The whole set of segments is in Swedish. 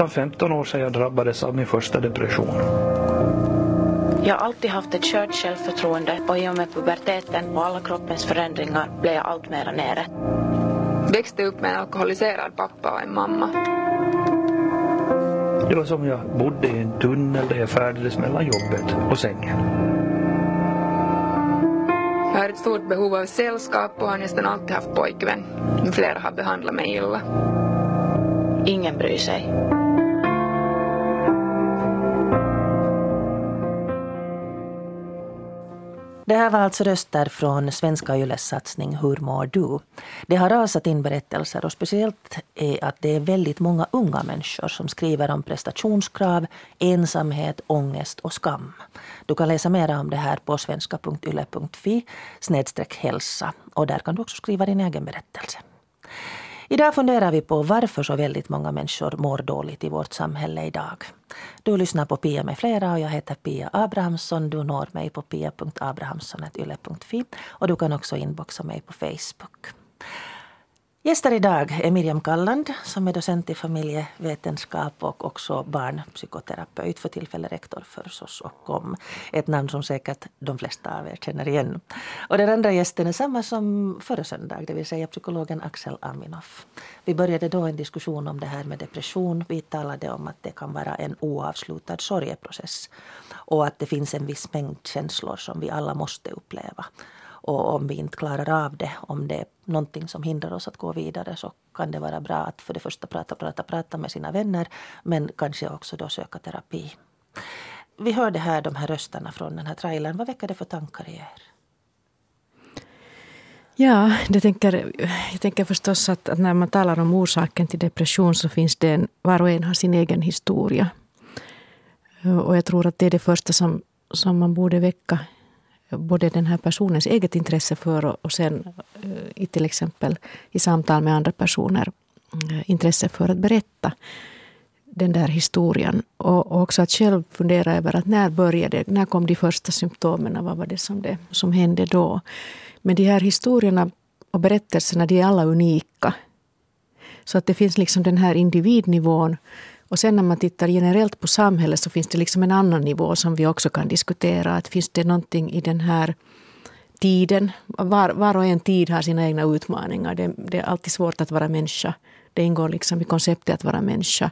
nästan 15 år sedan jag drabbades av min första depression. Jag har alltid haft ett skört självförtroende och i och med puberteten och alla kroppens förändringar blev jag allt mera nere. Växte upp med en alkoholiserad pappa och en mamma. Det var som jag bodde i en tunnel där jag färdades mellan jobbet och sängen. Jag har ett stort behov av sällskap och har nästan alltid haft pojkvän. Flera har behandlat mig illa. Ingen bryr sig. Det här var alltså röster från Svenska Yles satsning Hur mår du? Det har rasat in berättelser och speciellt är att det är väldigt många unga människor som skriver om prestationskrav, ensamhet, ångest och skam. Du kan läsa mer om det här på svenska.yle.fi hälsa och där kan du också skriva din egen berättelse. Idag funderar vi på varför så väldigt många människor mår dåligt i vårt samhälle idag. Du lyssnar på Pia med flera och jag heter Pia Abrahamsson. Du når mig på pia.abrahamsson.yle.fi och du kan också inboxa mig på Facebook. Gäster idag är Miriam Kalland som är docent i familjevetenskap och också barnpsykoterapeut, för tillfället rektor för SOS och KOM. Ett namn som säkert de flesta av er känner igen. Och den andra gästen är samma som förra söndag, det vill säga psykologen Axel Aminoff. Vi började då en diskussion om det här med depression. Vi talade om att det kan vara en oavslutad sorgeprocess och att det finns en viss mängd känslor som vi alla måste uppleva. Och om vi inte klarar av det, om det är någonting som hindrar oss att gå vidare så kan det vara bra att för det första prata, prata, prata med sina vänner men kanske också då söka terapi. Vi hörde här de här rösterna från den här trailern. Vad väcker det för tankar i er? Ja, det tänker, jag tänker förstås att, att, när man talar om orsaken till depression så finns det en, var och en har sin egen historia. Och jag tror att det är det första som, som man borde väcka både den här personens eget intresse för och sen eh, i till exempel i samtal med andra personer eh, intresse för att berätta den där historien. Och också att själv fundera över att när började, när kom de första symptomen, vad var det som, det som hände då? Men de här historierna och berättelserna, de är alla unika. Så att det finns liksom den här individnivån och sen när man tittar generellt på samhället så finns det liksom en annan nivå som vi också kan diskutera. Att finns det någonting i den här tiden? Var, var och en tid har sina egna utmaningar. Det, det, är alltid svårt att vara människa. Det ingår liksom i konceptet att vara människa.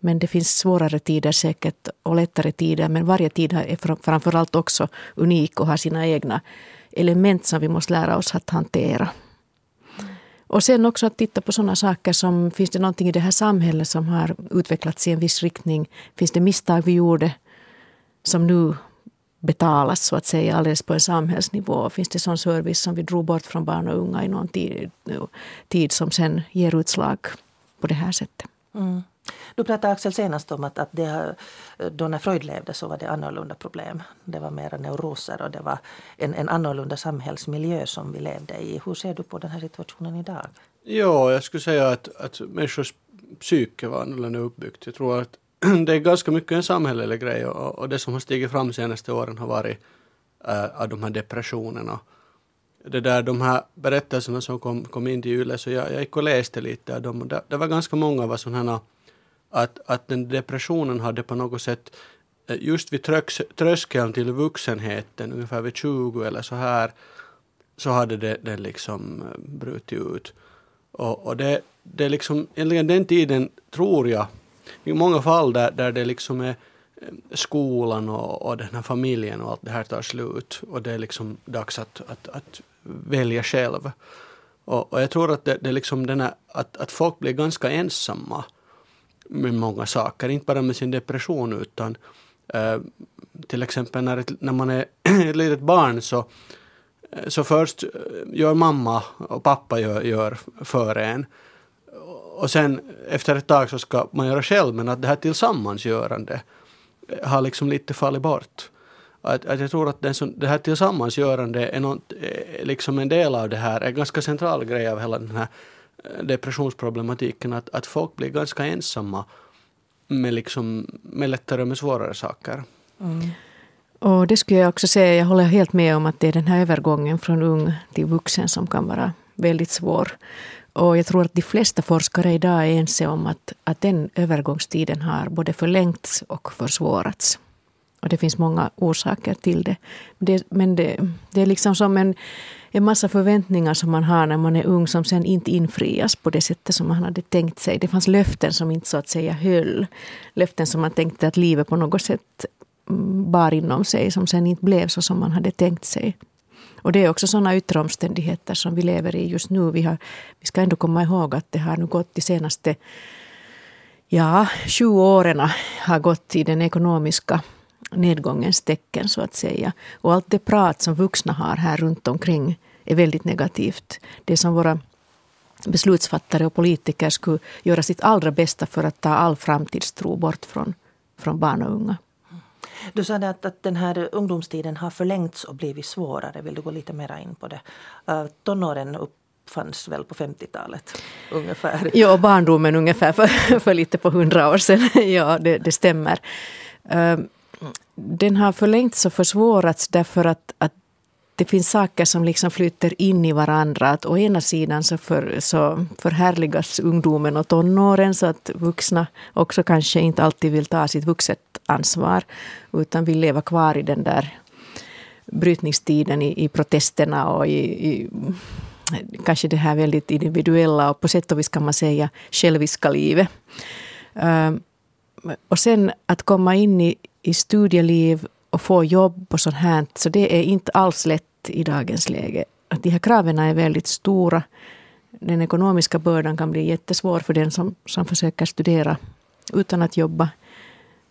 Men det finns svårare tider säkert och lättare tider. Men varje tid är framförallt också unik och har sina egna element som vi måste lära oss att hantera. Och sen också att titta på sådana saker som, finns det någonting i det här samhället som har utvecklats i en viss riktning? Finns det misstag vi gjorde som nu betalas så att säga alldeles på en samhällsnivå? Finns det sån service som vi drog bort från barn och unga i någon tid, tid som sen ger utslag på det här sättet? Mm. Du pratade Axel senast om att, att det, då när Freud levde så var det annorlunda problem. Det var mera neuroser och det var en, en annorlunda samhällsmiljö som vi levde i. Hur ser du på den här situationen idag? Ja, jag skulle säga att, att människors psyke var annorlunda uppbyggt. Jag tror att det är ganska mycket en samhällelig grej och, och det som har stigit fram de senaste åren har varit äh, av de här depressionerna. Det där, de här berättelserna som kom, kom in till Yle, så jag, jag gick och läste lite De. Det, det var ganska många var sådana att, att den depressionen hade på något sätt eh, just vid tröskeln till vuxenheten, ungefär vid 20 eller så här, så hade det, den liksom eh, brutit ut. Och, och det, det är liksom, egentligen den tiden tror jag, i många fall där, där det liksom är eh, skolan och, och den här familjen och allt det här tar slut och det är liksom dags att, att, att välja själv. Och, och jag tror att det, det är liksom den här, att, att folk blir ganska ensamma med många saker, inte bara med sin depression utan uh, till exempel när, ett, när man är ett litet barn så, eh, så först eh, gör mamma och pappa gör, gör för en och sen efter ett tag så ska man göra själv men att det här tillsammansgörande har liksom lite fallit bort. Att, att jag tror att den som, det här tillsammansgörande är något, liksom en del av det här, en ganska central grej av hela den här Eh, depressionsproblematiken att, att folk blir ganska ensamma med, liksom, med lättare och med svårare saker. Mm. Och det skulle jag också säga, jag håller helt med om att det är den här övergången från ung till vuxen som kan vara väldigt svår. och jag tror att de flesta forskare idag är ense om att, att den övergångstiden har både förlängts och försvårats. Och det finns många orsaker till det. det men det, det är liksom som en, en massa förväntningar som man har när man är ung som sen inte infrias på det sättet som man hade tänkt sig. Det fanns löften som inte så att säga höll. Löften som man tänkte att livet på något sätt mm, bar inom sig som sen inte blev så som man hade tänkt sig. Och det är också sådana yttre omständigheter som vi lever i just nu. Vi, har, vi ska ändå komma ihåg att det har nu gått de senaste ja, 20 åren har gått i den ekonomiska nedgångens tecken så att säga. Och allt det prat som vuxna har här runt omkring är väldigt negativt. Det som våra beslutsfattare och politiker skulle göra sitt allra bästa för att ta all framtidstro bort från, från barn och unga. Du sa att, att den här ungdomstiden har förlängts och blivit svårare. Vill du gå lite mer in på det? Uh, tonåren uppfanns väl på 50-talet ungefär? Ja, barndomen ungefär för, för lite på hundra år sedan. ja, det, det stämmer. Uh, den har förlängts och försvårats därför att, att det finns saker som liksom flyter in i varandra. Att å ena sidan så, för, så förhärligas ungdomen och tonåren så att vuxna också kanske inte alltid vill ta sitt vuxet ansvar utan vill leva kvar i den där brytningstiden i, i protesterna och i, i kanske det här väldigt individuella och på sätt och vis kan man säga själviska livet. Um, och sen att komma in i, i studieliv och få jobb och sånt här, så det är inte alls lätt i dagens läge. Att de här kraven är väldigt stora. Den ekonomiska bördan kan bli jättesvår för den som, som försöker studera utan att jobba.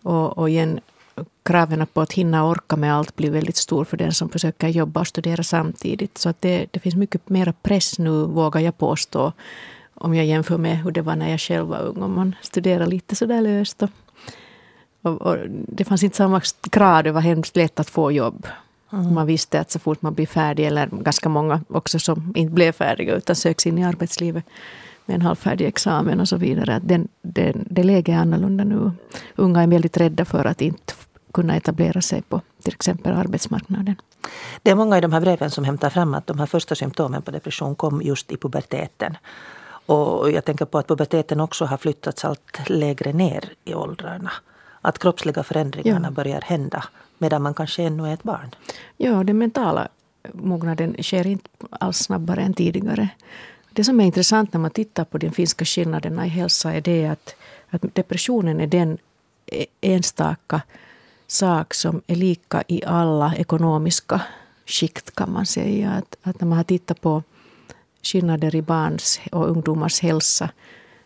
Och, och igen, kraven på att hinna och orka med allt blir väldigt stor för den som försöker jobba och studera samtidigt. Så att det, det finns mycket mera press nu, vågar jag påstå, om jag jämför med hur det var när jag själv var ung. Om man studerar lite sådär löst. Och, och, och det fanns inte samma krav, det var hemskt lätt att få jobb. Mm. Man visste att så fort man blir färdig, eller ganska många också som inte blev färdiga utan söks in i arbetslivet med en halvfärdig examen och så vidare. Att den, den, det läget är annorlunda nu. Unga är väldigt rädda för att inte kunna etablera sig på till exempel arbetsmarknaden. Det är många i de här breven som hämtar fram att de här första symptomen på depression kom just i puberteten. Och jag tänker på att puberteten också har flyttats allt lägre ner i åldrarna. Att kroppsliga förändringarna ja. börjar hända medan man kanske ännu är ett barn. Ja, den mentala mognaden sker inte alls snabbare än tidigare. Det som är intressant när man tittar på de finska skillnaderna i hälsa är det att, att depressionen är den enstaka sak som är lika i alla ekonomiska skikt kan man säga. Att, att när man har tittat på skillnader i barns och ungdomars hälsa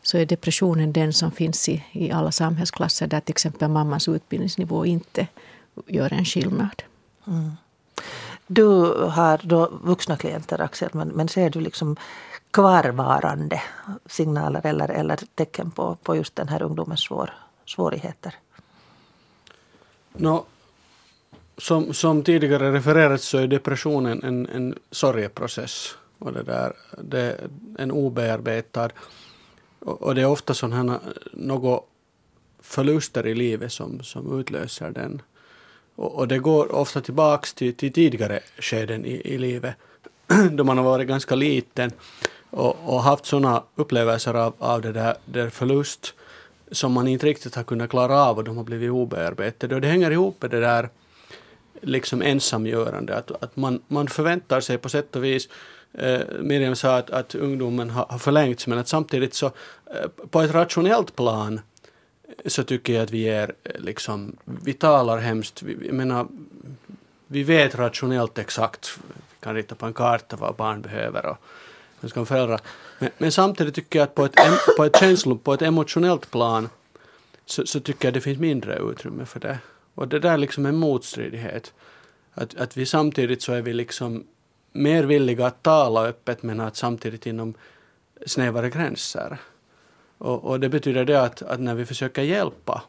så är depressionen den som finns i, i alla samhällsklasser där till exempel mammans utbildningsnivå inte gör en skillnad. Mm. Du har då vuxna klienter, Axel, men, men ser du liksom kvarvarande signaler eller, eller tecken på, på just den här ungdomens svår, svårigheter? No, som, som tidigare refererats så är depressionen en, en sorgeprocess. Och det där, det är en obearbetad. Och, och det är ofta sådana något förluster i livet som, som utlöser den. Och, och det går ofta tillbaks till, till tidigare skeden i, i livet då man har varit ganska liten och, och haft sådana upplevelser av, av det där, där förlust som man inte riktigt har kunnat klara av och de har blivit obearbetade. Och det hänger ihop med det där liksom ensamgörande, att, att man, man förväntar sig på sätt och vis eh, Miriam sa att, att ungdomen har, har förlängts men att samtidigt så eh, på ett rationellt plan eh, så tycker jag att vi är eh, liksom, vi talar hemskt, vi, jag menar, vi vet rationellt exakt, vi kan rita på en karta vad barn behöver och hur ska föräldrar. Men, men, samtidigt tycker jag att på ett, på ett känslo, på ett emotionellt plan så, så, tycker jag det finns mindre utrymme för det. Och det där är liksom en motstridighet. Att, att vi samtidigt så är vi liksom mer villiga att tala öppet men att samtidigt inom snävare gränser. Och, och det betyder det att, att när vi försöker hjälpa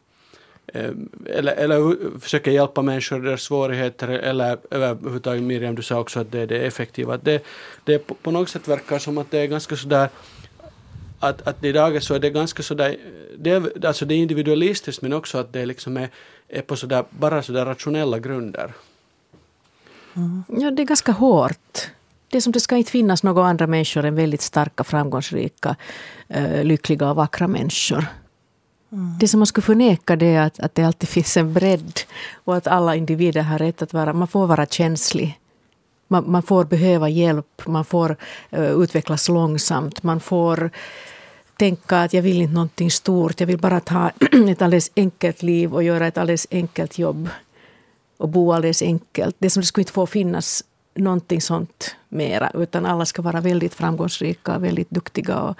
eh, eller, eller försöker hjälpa människor i deras svårigheter eller överhuvudtaget Miriam du sa också att det är det effektiva. Att det, det på, på något sätt verkar som att det är ganska sådär att, att i så är det ganska sådär, det är, alltså det är individualistiskt men också att det liksom är, är på sådär, bara sådär rationella grunder. Mm. Ja, det är ganska hårt Det är som det ska inte finnas några andra människor än väldigt starka, framgångsrika, eh, lyckliga och vackra människor. Mm. Det som man skulle förneka det är att, att det alltid finns en bredd och att alla individer har rätt att vara, man får vara känslig. Man, man får behöva hjälp, man får uh, utvecklas långsamt, man får tänka att jag vill inte någonting stort, jag vill bara ta ett alldeles enkelt liv och göra ett alldeles enkelt jobb och bo alldeles enkelt. Det som det skulle inte få finnas någonting sånt mera, utan alla ska vara väldigt framgångsrika och väldigt duktiga. Och,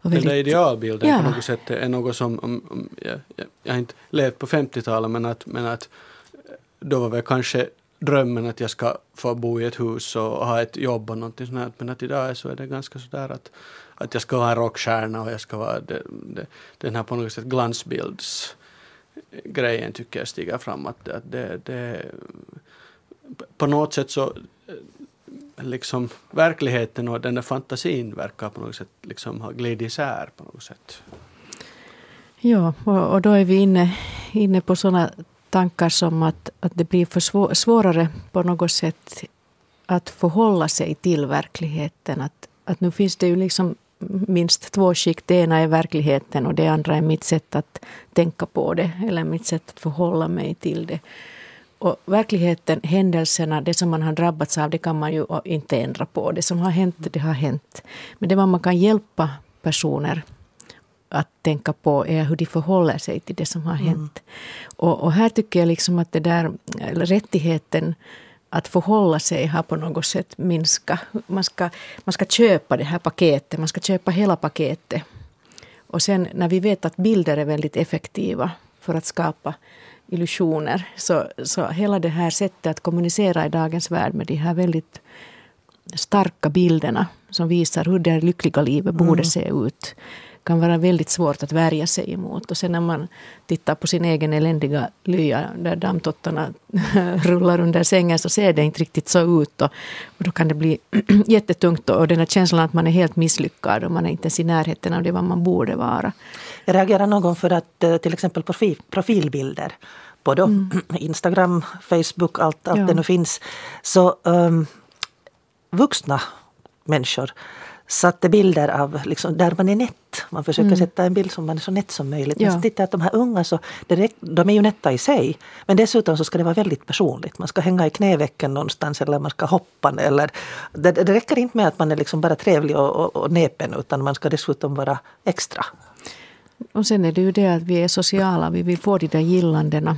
och väldigt, Den där idealbilden ja. på något sätt är något som, om, om, jag, jag, jag har inte levt på 50-talet, men att, men att då var väl kanske drömmen att jag ska få bo i ett hus och ha ett jobb och någonting sånt. Men att idag så är det ganska sådär att, att jag ska vara en rockstjärna och jag ska vara det, det, den här på något sätt grejen tycker jag stiger fram. Att, att det, det, på något sätt så eh, liksom verkligheten och den där fantasin verkar på något sätt liksom ha glidit isär på något sätt. Ja, och, och då är vi inne, inne på sådana tankar som att, att det blir för svår, svårare på något sätt att förhålla sig till verkligheten. Att, att nu finns det ju liksom minst två skikt. Det ena är verkligheten och det andra är mitt sätt att tänka på det eller mitt sätt att förhålla mig till det. Och verkligheten, händelserna, det som man har drabbats av, det kan man ju inte ändra på. Det som har hänt, det har hänt. Men det man kan hjälpa personer att tänka på är hur de förhåller sig till det som har mm. hänt. Och, och, här tycker jag liksom att det där rättigheten att förhålla sig har på något sätt minskat. Man ska, man ska köpa det här paketet, man ska köpa hela paketet. Och sen när vi vet att bilder är väldigt effektiva för att skapa illusioner. Så, så hela det här sättet att kommunicera i dagens värld med de här väldigt starka bilderna som visar hur det lyckliga livet mm. borde se ut kan vara väldigt svårt att värja sig emot. Och sen när man tittar på sin egen eländiga lya där dammtottarna rullar under sängen så ser det inte riktigt så ut. Och, och då kan det bli jättetungt och den här känslan att man är helt misslyckad och man är inte ens i närheten av det vad man borde vara. Jag reagerar någon för att eh, till exempel profil, profilbilder på då, mm. Instagram, Facebook, allt, allt ja. det nu finns. Så um, vuxna människor satte bilder av liksom, där man är nätt. Man försöker mm. sätta en bild som man är så nätt som möjligt. Ja. Men tittar att de här unga så, direkt, de är ju nätta i sig. Men dessutom så ska det vara väldigt personligt. Man ska hänga i knävecken någonstans eller man ska hoppa. Eller, det, det räcker inte med att man är liksom bara trevlig och, och, och näpen utan man ska dessutom vara extra. Och sen är det ju det att vi är sociala, vi vill få de där gillandena.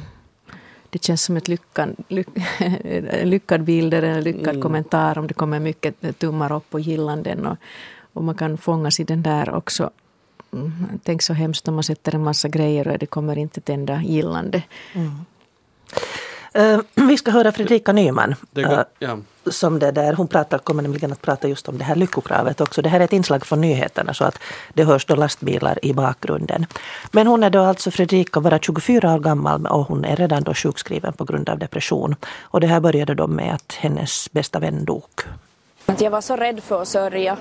Det känns som ett lyckad, lyck, lyckad bild eller en lyckad mm. kommentar om det kommer mycket tummar upp och gillanden. Och, och man kan fångas i den där också. Mm, tänk så hemskt om man sätter en massa grejer och det kommer inte ett enda gillande. Mm. Uh, vi ska höra Fredrika Nyman. Det, uh, ja som det där, hon pratar, kommer nämligen att prata just om det här lyckokravet också. Det här är ett inslag från nyheterna så att det hörs då lastbilar i bakgrunden. Men hon är då alltså Fredrika, bara 24 år gammal och hon är redan då sjukskriven på grund av depression. Och det här började då med att hennes bästa vän dog. Jag var så rädd för att sörja,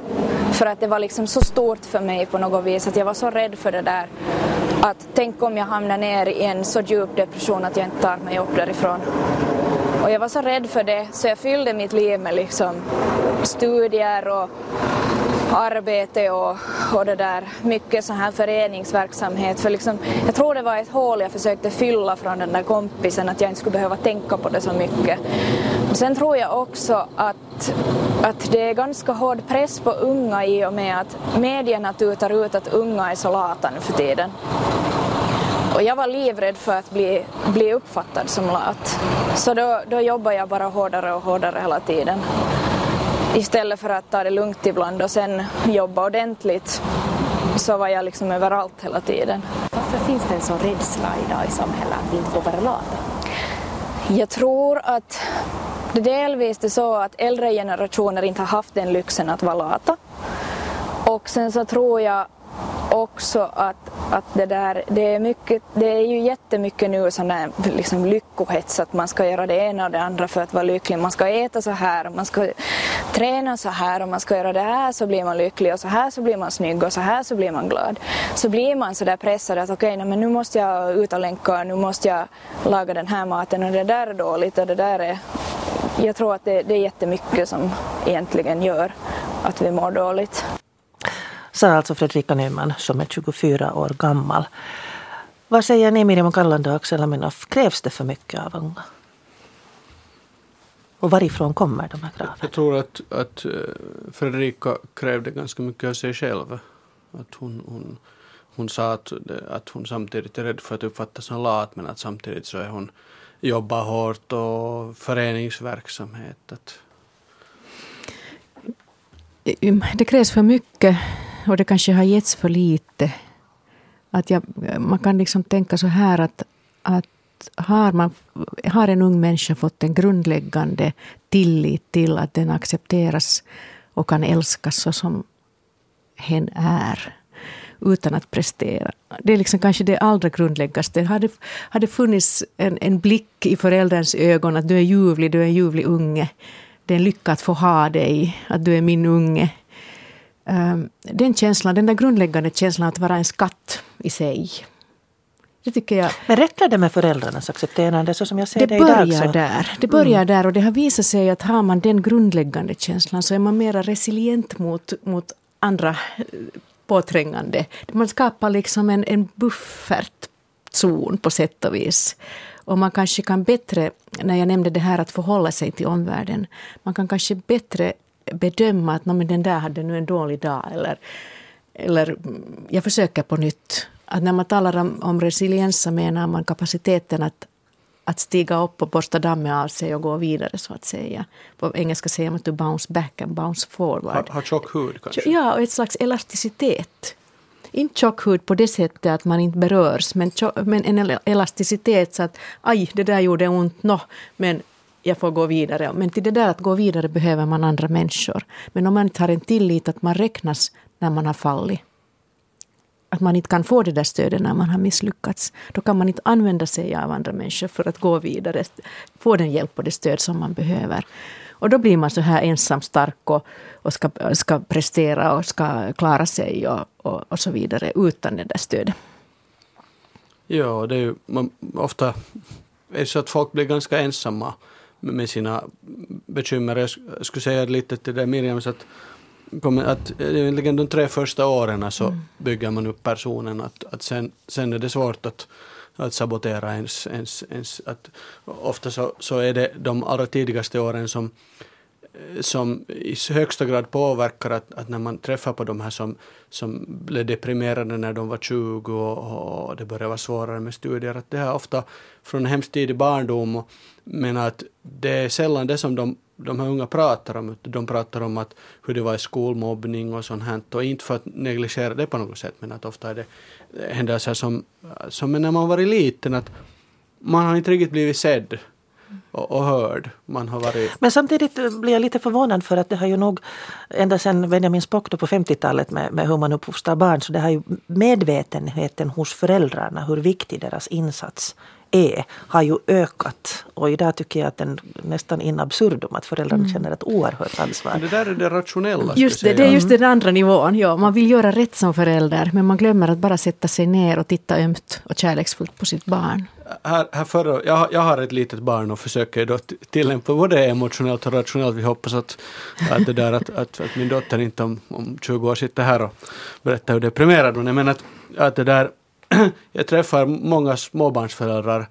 för att det var liksom så stort för mig på något vis, att jag var så rädd för det där. Att tänk om jag hamnar ner i en så djup depression att jag inte tar mig upp därifrån. Och jag var så rädd för det så jag fyllde mitt liv med liksom studier och arbete och, och det där, mycket så här föreningsverksamhet. För liksom, jag tror det var ett hål jag försökte fylla från den där kompisen, att jag inte skulle behöva tänka på det så mycket. Sen tror jag också att, att det är ganska hård press på unga i och med att medierna tutar ut att unga är så lata nu för tiden. Och jag var livrädd för att bli, bli uppfattad som lat. Så då, då jobbade jag bara hårdare och hårdare hela tiden. Istället för att ta det lugnt ibland och sen jobba ordentligt så var jag liksom överallt hela tiden. Varför finns det en sån rädsla idag i samhället att vi inte får vara lata? Jag tror att det delvis är så att äldre generationer inte har haft den lyxen att vara lata. Och sen så tror jag också att, att det där, det är, mycket, det är ju jättemycket nu sån där liksom lyckohets att man ska göra det ena och det andra för att vara lycklig. Man ska äta så här och man ska träna så här och man ska göra det här så blir man lycklig och så här så blir man snygg och så här så blir man glad. Så blir man så där pressad att okej, okay, men nu måste jag ut och länka och nu måste jag laga den här maten och det där är dåligt och det där är jag tror att det, det är jättemycket som egentligen gör att vi mår dåligt. Sa alltså Fredrika Nyman som är 24 år gammal. Vad säger ni Miriam Kallanda och Axel Aminoff, krävs det för mycket av unga? Och varifrån kommer de här kraven? Jag tror att, att eh, Fredrika krävde ganska mycket av sig själv. Att hon, hon, hon sa att, att hon samtidigt är rädd för att uppfattas som lat men att samtidigt så är hon jobba hårt och föreningsverksamhet. Att... Det krävs för mycket och det kanske har getts för lite. Att jag, man kan liksom tänka så här att, att har, man, har en ung människa fått en grundläggande tillit till att den accepteras och kan älskas så som hen är utan att prestera. Det är liksom kanske det allra grundläggaste. Hade, hade funnits en, en blick i förälderns ögon att du är ljuvlig, du är en ljuvlig unge. Det är en lycka att få ha dig, att du är min unge. Um, den känslan, den där grundläggande känslan att vara en skatt i sig. Det tycker jag. Men räcker det med föräldrarnas accepterande så som jag ser det, det börjar idag? Där. Det börjar mm. där och det har visat sig att har man den grundläggande känslan så är man mer resilient mot, mot andra påträngande. Man skapar liksom en, en buffertzon på sätt och vis. Och man kanske kan bättre, när jag nämnde det här att förhålla sig till omvärlden, man kan kanske bättre bedöma att men den där hade nu en dålig dag eller, eller jag försöker på nytt. Att när man talar om, om resiliens så menar man kapaciteten att att stiga upp och borsta dammet av sig och gå vidare så att säga. På engelska säger man att bounce back and bounce forward. Ha, ha tjock hud kanske? Ja, och ett slags elasticitet. Inte tjock hud på det sättet att man inte berörs, men, men en elasticitet så att aj, det där gjorde ont, no, men jag får gå vidare. Men till det där att gå vidare behöver man andra människor. Men om man inte har en tillit att man räknas när man har fallit, att man inte kan få det där stödet när man har misslyckats. Då kan man inte använda sig av andra människor för att gå vidare, få den hjälp och det stöd som man behöver. Och då blir man så här ensam stark och, och ska, ska prestera och ska klara sig och, och, och så vidare utan det där stödet. Ja, det är ju man, ofta är det så att folk blir ganska ensamma med sina bekymmer. Jag skulle säga lite till det Miriam, så att att egentligen de tre första åren så mm. bygger man upp personen. Att, att sen, sen är det svårt att, att sabotera ens, ens, ens att ofta så, så är det de allra tidigaste åren som, som i högsta grad påverkar att, att när man träffar på de här som, som blev deprimerade när de var 20 och, och det började vara svårare med studier, att det är ofta från hemskt tidig barndom, men att det är sällan det som de de här unga pratar om. De pratar om att hur det var i skolmobbning och sånt här. Och inte för att negligera det på något sätt, men att ofta är det händelser som, som när man varit liten, att man har inte riktigt blivit sedd och, och hörd. Man har varit... Men samtidigt blir jag lite förvånad för att det har ju nog ända sedan Benjamin Spock på 50-talet med, med hur man uppfostrar barn så det har ju medvetenheten hos föräldrarna hur viktig deras insats är har ju ökat. Och idag tycker jag att den nästan in absurdum att föräldrarna mm. känner ett oerhört ansvar. Men det där är det rationella. Just det, det är just den andra nivån. Ja, man vill göra rätt som förälder men man glömmer att bara sätta sig ner och titta ömt och kärleksfullt på sitt barn. Här, här förra, jag, jag har ett litet barn och försöker då tillämpa både emotionellt och rationellt. Vi hoppas att, att, det där, att, att, att min dotter inte om, om 20 år sitter här och berättar hur deprimerad hon är. Men att, att det där jag träffar många småbarnsföräldrar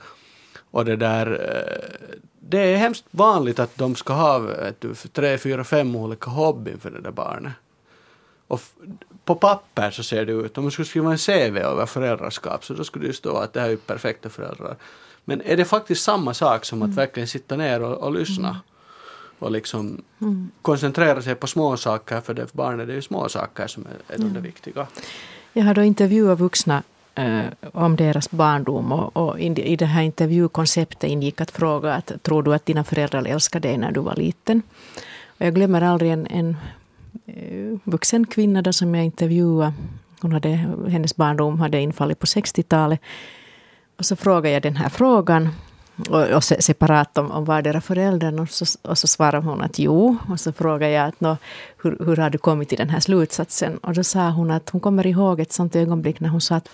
och det där eh, det är hemskt vanligt att de ska ha du, tre, fyra, fem olika hobbyn för det där barnet. Och på papper så ser det ut, om man skulle skriva en CV över föräldraskap så då skulle det stå att det här är perfekta föräldrar. Men är det faktiskt samma sak som att mm. verkligen sitta ner och, och lyssna? Mm. Och liksom mm. koncentrera sig på små saker för det för barnet det är ju små saker som är, är de mm. viktiga. Jag har då intervjuat vuxna Eh, om deras barndom och, och i, i det här intervjukonceptet ingick att fråga att tror du att dina föräldrar älskade dig när du var liten? Och jag glömmer aldrig en, en eh, vuxen kvinna där som jag intervjuade. Hon hade, hennes barndom hade infallit på 60-talet. Och så frågade jag den här frågan och, och separat om, om vardera föräldern. Och så, och så svarade hon att jo. Och så frågade jag att nå, hur, hur har du kommit till den här slutsatsen? Och då sa hon att hon kommer ihåg ett sånt ögonblick när hon satt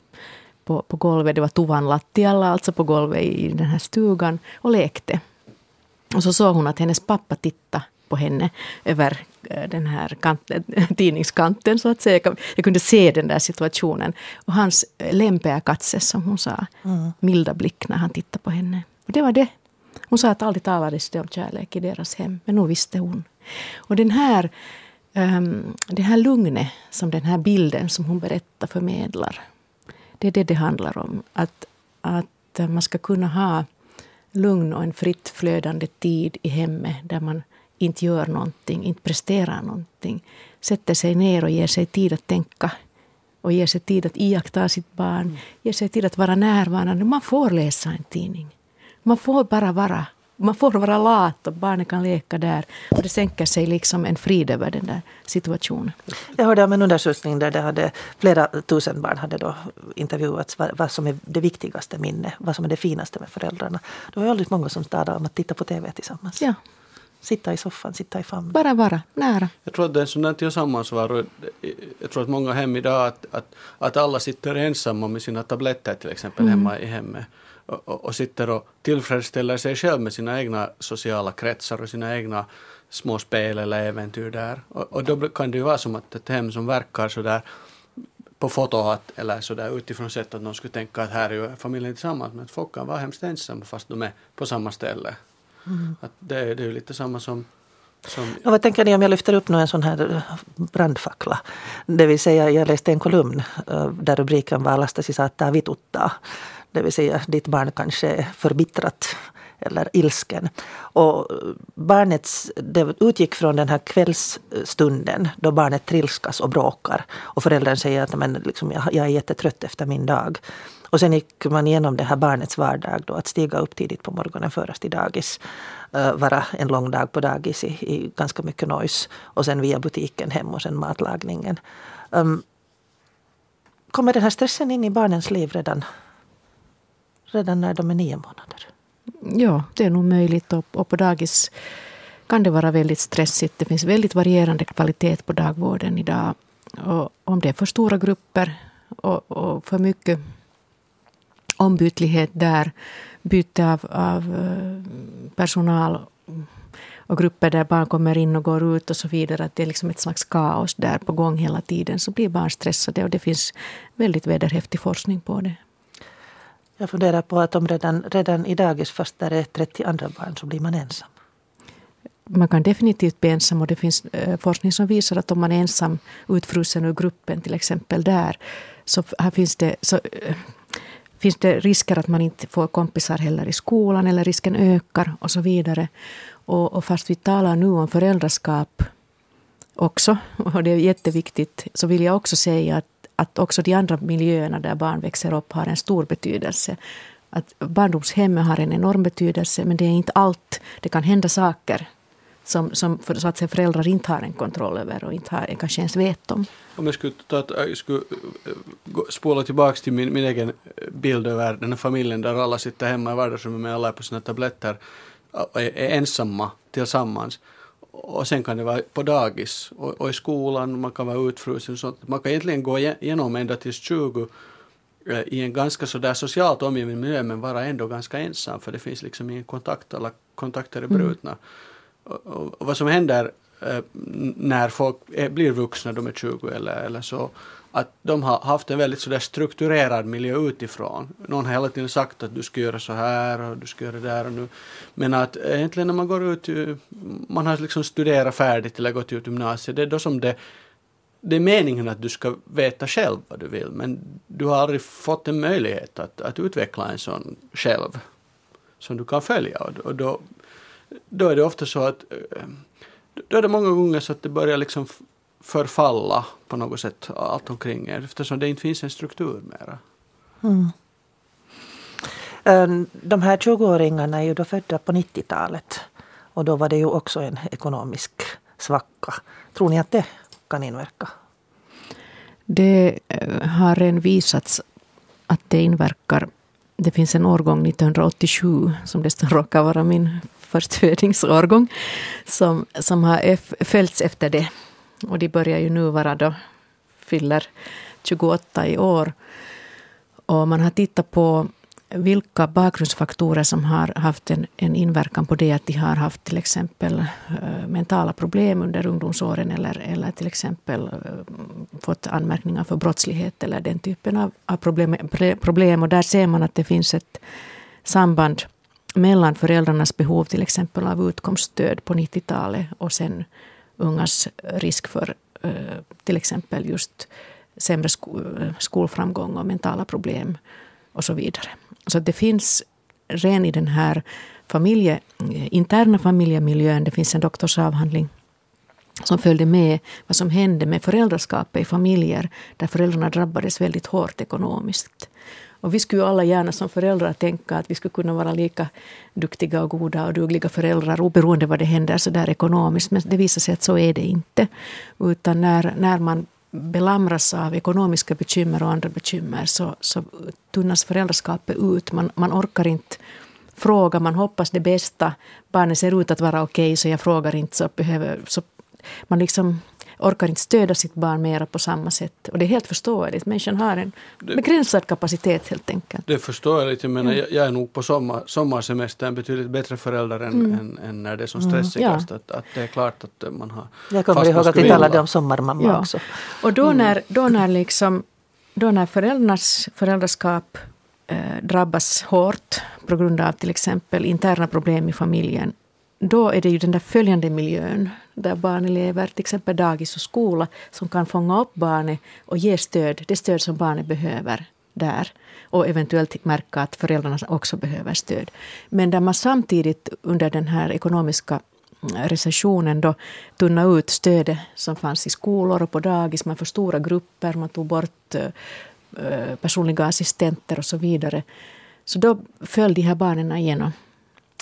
på, på golvet, det var tuvan lattialla, alltså på golvet i den här stugan, och lekte. Och så såg hon att hennes pappa tittade på henne över eh, den här kant, tidningskanten så att säga. Jag kunde se den där situationen. Och hans eh, lempeä katse som hon sa, mm. milda blick när han tittade på henne. Och det var det. Hon sa att aldrig talades det om kärlek i deras hem, men nu visste hon. Och den här, um, det här lugnet som den här bilden som hon berättar förmedlar. Det är det det handlar om. Att, att man ska kunna ha lugn och en fritt flödande tid i hemmet där man inte gör någonting, inte presterar någonting. Sätter sig ner och ger sig tid att tänka och ger sig tid att iaktta sitt barn, mm. ger sig tid att vara närvarande. Man får läsa en tidning. Man får bara vara man får vara lat och barnen kan leka där. Och det sänker sig liksom en frid över den där situationen. Jag hörde om en undersökning där det hade, flera tusen barn hade då intervjuats vad, vad som är det viktigaste minne, vad som är det finaste med föräldrarna. Det var väldigt många som talade om att titta på TV tillsammans. Ja. Sitta i soffan, sitta i famnen. Bara vara nära. Jag tror att det är en sån där tillsammansvaro. Jag tror att många hem idag att, att, att alla sitter ensamma med sina tabletter till exempel mm. hemma i hemmet och, och sitter och tillfredsställer sig själv med sina egna sociala kretsar och sina egna små spel eller äventyr där. Och, och då kan det ju vara som att ett hem som verkar sådär på foto att, eller sådär utifrån sett att någon skulle tänka att här är ju familjen tillsammans men att folk kan vara hemskt ensamma fast de är på samma ställe. Mm. Att det, det är ju lite samma som som... Vad tänker ni om jag lyfter upp nu en sån här eh, brandfackla? Det vill säga, jag läste en kolumn eh, där rubriken var Lastas saattaa vituttaa. Det vill säga ditt barn kanske är förbittrat eller ilsken. Och barnets, det utgick från den här kvällsstunden då barnet trilskas och bråkar. Och föräldern säger att men liksom, jag, jag är jättetrött efter min dag. Och sen gick man igenom det här barnets vardag då, att stiga upp tidigt på morgonen, föras till dagis, uh, vara en lång dag på dagis i, i, ganska mycket noise och sen via butiken hem och sen matlagningen. Um, kommer den här stressen in i barnens liv redan redan när de är nio månader? Ja, det är nog möjligt. Och, och på dagis kan det vara väldigt stressigt. Det finns väldigt varierande kvalitet på dagvården idag. Och om det är för stora grupper och, och för mycket ombytlighet där, byte av, av eh, personal och grupper där barn kommer in och går ut och så vidare. Att det är liksom ett slags kaos där på gång hela tiden. Så blir barn stressade och det finns väldigt vederhäftig forskning på det. Jag funderar på att om redan, redan i dagis, fast där är 30 andra barn, så blir man ensam. Man kan definitivt bli ensam och det finns eh, forskning som visar att om man är ensam utfrusen ur gruppen till exempel där så här finns det, så, eh, finns det risker att man inte får kompisar heller i skolan eller risken ökar och så vidare. Och, och fast vi talar nu om föräldraskap också och det är jätteviktigt så vill jag också säga att att också de andra miljöerna där barn växer upp har en stor betydelse. Att barndomshemmet har en enorm betydelse men det är inte allt. Det kan hända saker som, som för, så att säga, föräldrar inte har en kontroll över och inte har, kanske ens vet om. Om jag skulle, ta, jag äh, skulle äh, spola tillbaka till min, min egen bild över den här familjen där alla sitter hemma i vardagsrummet med alla på sina tabletter och är, är ensamma tillsammans och sen kan det vara på dagis och, och i skolan, man kan vara utfrusen. Så man kan egentligen gå igenom ända till 20 eh, i en ganska sådär socialt omgiven miljö men vara ändå ganska ensam för det finns liksom ingen kontakt, alla kontakter är mm. brutna. Mm. Och, och, och, vad som händer eh, när folk är, blir vuxna, de är 20 eller, eller så, att de har haft en väldigt sådär strukturerad miljö utifrån. Någon har hela tiden sagt att du ska göra så här och du ska göra det där och nu. Men att egentligen när man går ut, man har liksom studerat färdigt eller gått ut gymnasiet, det är då som det det är meningen att du ska veta själv vad du vill, men du har aldrig fått en möjlighet att, att utveckla en sån själv som du kan följa. Och då, då är det ofta så att eh, då är det många gånger så att det börjar liksom förfalla på något sätt allt omkring er eftersom det inte finns en struktur mera. Mm. Ehm, de här 20-åringarna är ju då födda på 90-talet och då var det ju också en ekonomisk svacka. Tror ni att det kan inverka? Det eh, har redan visats att det inverkar. Det finns en årgång 1987 som dessutom råkar vara min förstfödingsårgång som, som har följts efter det och de börjar ju nu vara då, fyller 28 i år. Och man har tittat på vilka bakgrundsfaktorer som har haft en, en inverkan på det att de har haft till exempel eh, mentala problem under ungdomsåren eller, eller till exempel eh, fått anmärkningar för brottslighet eller den typen av, av problem, problem. Och där ser man att det finns ett samband mellan föräldrarnas behov till exempel av utkomststöd på 90-talet och sen ungas risk för eh, till exempel just sämre skolframgång och mentala problem och så vidare. Så det finns redan i den här familje, eh, interna familjemiljön, det finns en doktorsavhandling som följde med vad som hände med föräldraskapet i familjer där föräldrarna drabbades väldigt hårt ekonomiskt. Och vi skulle alla gärna som föräldrar tänka att vi skulle kunna vara lika duktiga och goda och dugliga föräldrar oberoende vad det händer så där ekonomiskt. Men det visar sig att så är det inte. Utan när, när man belamras av ekonomiska bekymmer och andra bekymmer så, så tunnas föräldraskapet ut. Man, man orkar inte fråga, man hoppas det bästa. Barnet ser ut att vara okej okay, så jag frågar inte. Så behöver, så man liksom orkar inte stödja sitt barn mera på samma sätt. Och det är helt förståeligt. Människan har en begränsad kapacitet helt enkelt. Det förstår jag lite. Jag, menar, jag, är nog på sommar, sommarsemester en betydligt bättre förälder än, mm. än, än, när det är som mm. stressigast. Mm, ja. att, att, det är klart att man har... Jag kommer ihåg att vi talade om sommarmamma ja. också. Och då mm. när, då när, liksom, då när föräldrarnas föräldraskap eh, drabbas hårt på grund av till exempel interna problem i familjen då är det ju den där följande miljön där barnen lever, till exempel dagis och skola, som kan fånga upp barnet och ge stöd, det stöd som barnet behöver där. Och eventuellt märka att föräldrarna också behöver stöd. Men där man samtidigt under den här ekonomiska mm, recessionen då tunna ut stödet som fanns i skolor och på dagis. Man stora grupper, man tog bort eh, eh, personliga assistenter och så vidare. Så då föll de här barnen igenom.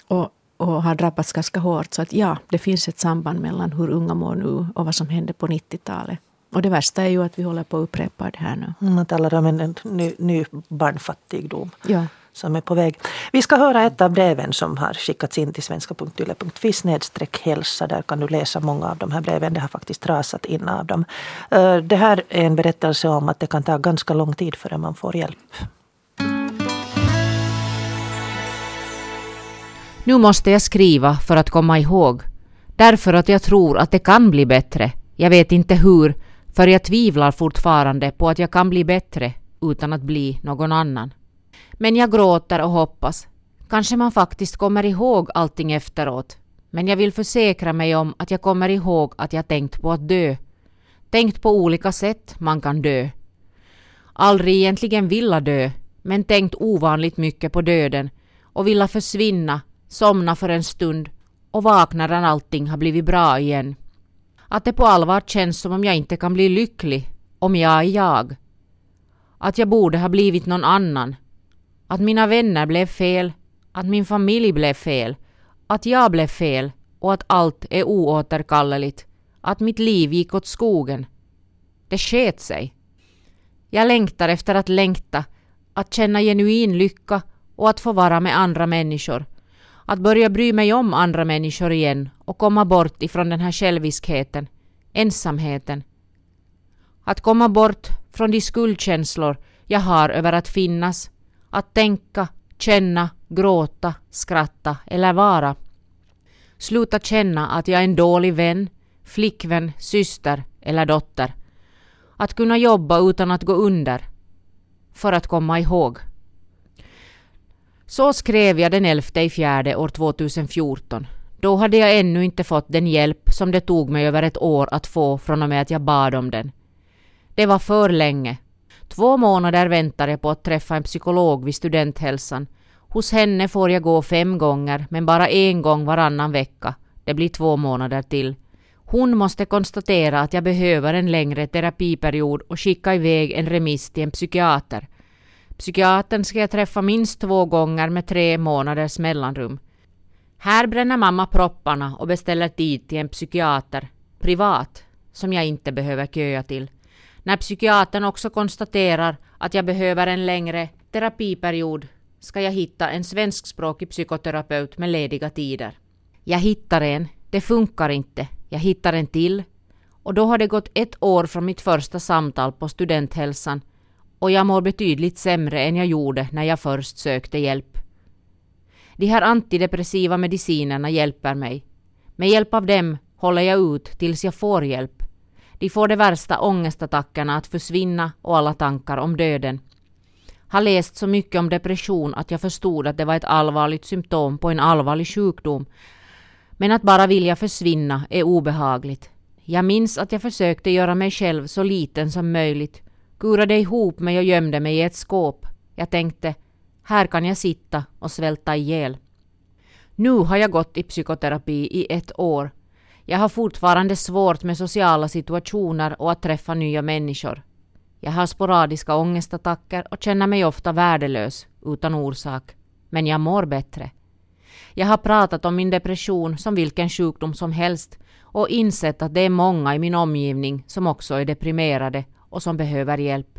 Och och har drabbats ganska hårt. Så att ja, det finns ett samband mellan hur unga mår nu och vad som hände på 90-talet. Och det värsta är ju att vi håller på att upprepa det här nu. Man talar om en ny, ny barnfattigdom. Ja som är på väg. Vi ska höra ett av breven som har skickats in till svenska.yle.fi hälsa. Där kan du läsa många av de här breven. Det har faktiskt rasat in av dem. Eh, det här är en berättelse om att det kan ta ganska lång tid före man får hjälp. Nu måste jag skriva för att komma ihåg. Därför att jag tror att det kan bli bättre. Jag vet inte hur, för jag tvivlar fortfarande på att jag kan bli bättre utan att bli någon annan. Men jag gråter och hoppas. Kanske man faktiskt kommer ihåg allting efteråt. Men jag vill försäkra mig om att jag kommer ihåg att jag tänkt på att dö. Tänkt på olika sätt man kan dö. Aldrig egentligen vilja dö, men tänkt ovanligt mycket på döden och vilja försvinna somna för en stund och vakna när allting har blivit bra igen. Att det på allvar känns som om jag inte kan bli lycklig om jag är jag. Att jag borde ha blivit någon annan. Att mina vänner blev fel, att min familj blev fel, att jag blev fel och att allt är oåterkalleligt. Att mitt liv gick åt skogen. Det sket sig. Jag längtar efter att längta, att känna genuin lycka och att få vara med andra människor att börja bry mig om andra människor igen och komma bort ifrån den här själviskheten, ensamheten. Att komma bort från de skuldkänslor jag har över att finnas, att tänka, känna, gråta, skratta eller vara. Sluta känna att jag är en dålig vän, flickvän, syster eller dotter. Att kunna jobba utan att gå under. För att komma ihåg. Så skrev jag den 11 i fjärde år 2014. Då hade jag ännu inte fått den hjälp som det tog mig över ett år att få från och med att jag bad om den. Det var för länge. Två månader väntar jag på att träffa en psykolog vid studenthälsan. Hos henne får jag gå fem gånger, men bara en gång varannan vecka. Det blir två månader till. Hon måste konstatera att jag behöver en längre terapiperiod och skicka iväg en remiss till en psykiater. Psykiatern ska jag träffa minst två gånger med tre månaders mellanrum. Här bränner mamma propparna och beställer tid till en psykiater, privat, som jag inte behöver köa till. När psykiatern också konstaterar att jag behöver en längre terapiperiod ska jag hitta en svenskspråkig psykoterapeut med lediga tider. Jag hittar en, det funkar inte. Jag hittar en till. Och då har det gått ett år från mitt första samtal på studenthälsan och jag mår betydligt sämre än jag gjorde när jag först sökte hjälp. De här antidepressiva medicinerna hjälper mig. Med hjälp av dem håller jag ut tills jag får hjälp. De får de värsta ångestattackerna att försvinna och alla tankar om döden. Har läst så mycket om depression att jag förstod att det var ett allvarligt symptom på en allvarlig sjukdom. Men att bara vilja försvinna är obehagligt. Jag minns att jag försökte göra mig själv så liten som möjligt. Kurade ihop mig och gömde mig i ett skåp. Jag tänkte, här kan jag sitta och svälta ihjäl. Nu har jag gått i psykoterapi i ett år. Jag har fortfarande svårt med sociala situationer och att träffa nya människor. Jag har sporadiska ångestattacker och känner mig ofta värdelös utan orsak. Men jag mår bättre. Jag har pratat om min depression som vilken sjukdom som helst och insett att det är många i min omgivning som också är deprimerade och som behöver hjälp.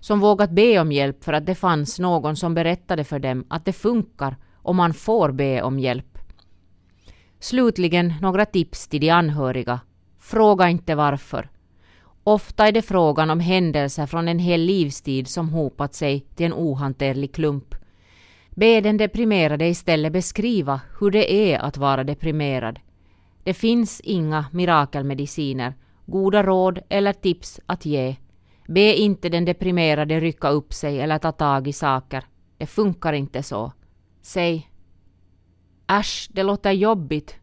Som vågat be om hjälp för att det fanns någon som berättade för dem att det funkar och man får be om hjälp. Slutligen några tips till de anhöriga. Fråga inte varför. Ofta är det frågan om händelser från en hel livstid som hopat sig till en ohanterlig klump. Be den deprimerade istället beskriva hur det är att vara deprimerad. Det finns inga mirakelmediciner, goda råd eller tips att ge. Be inte den deprimerade rycka upp sig eller ta tag i saker. Det funkar inte så. Säg Äsch, det låter jobbigt.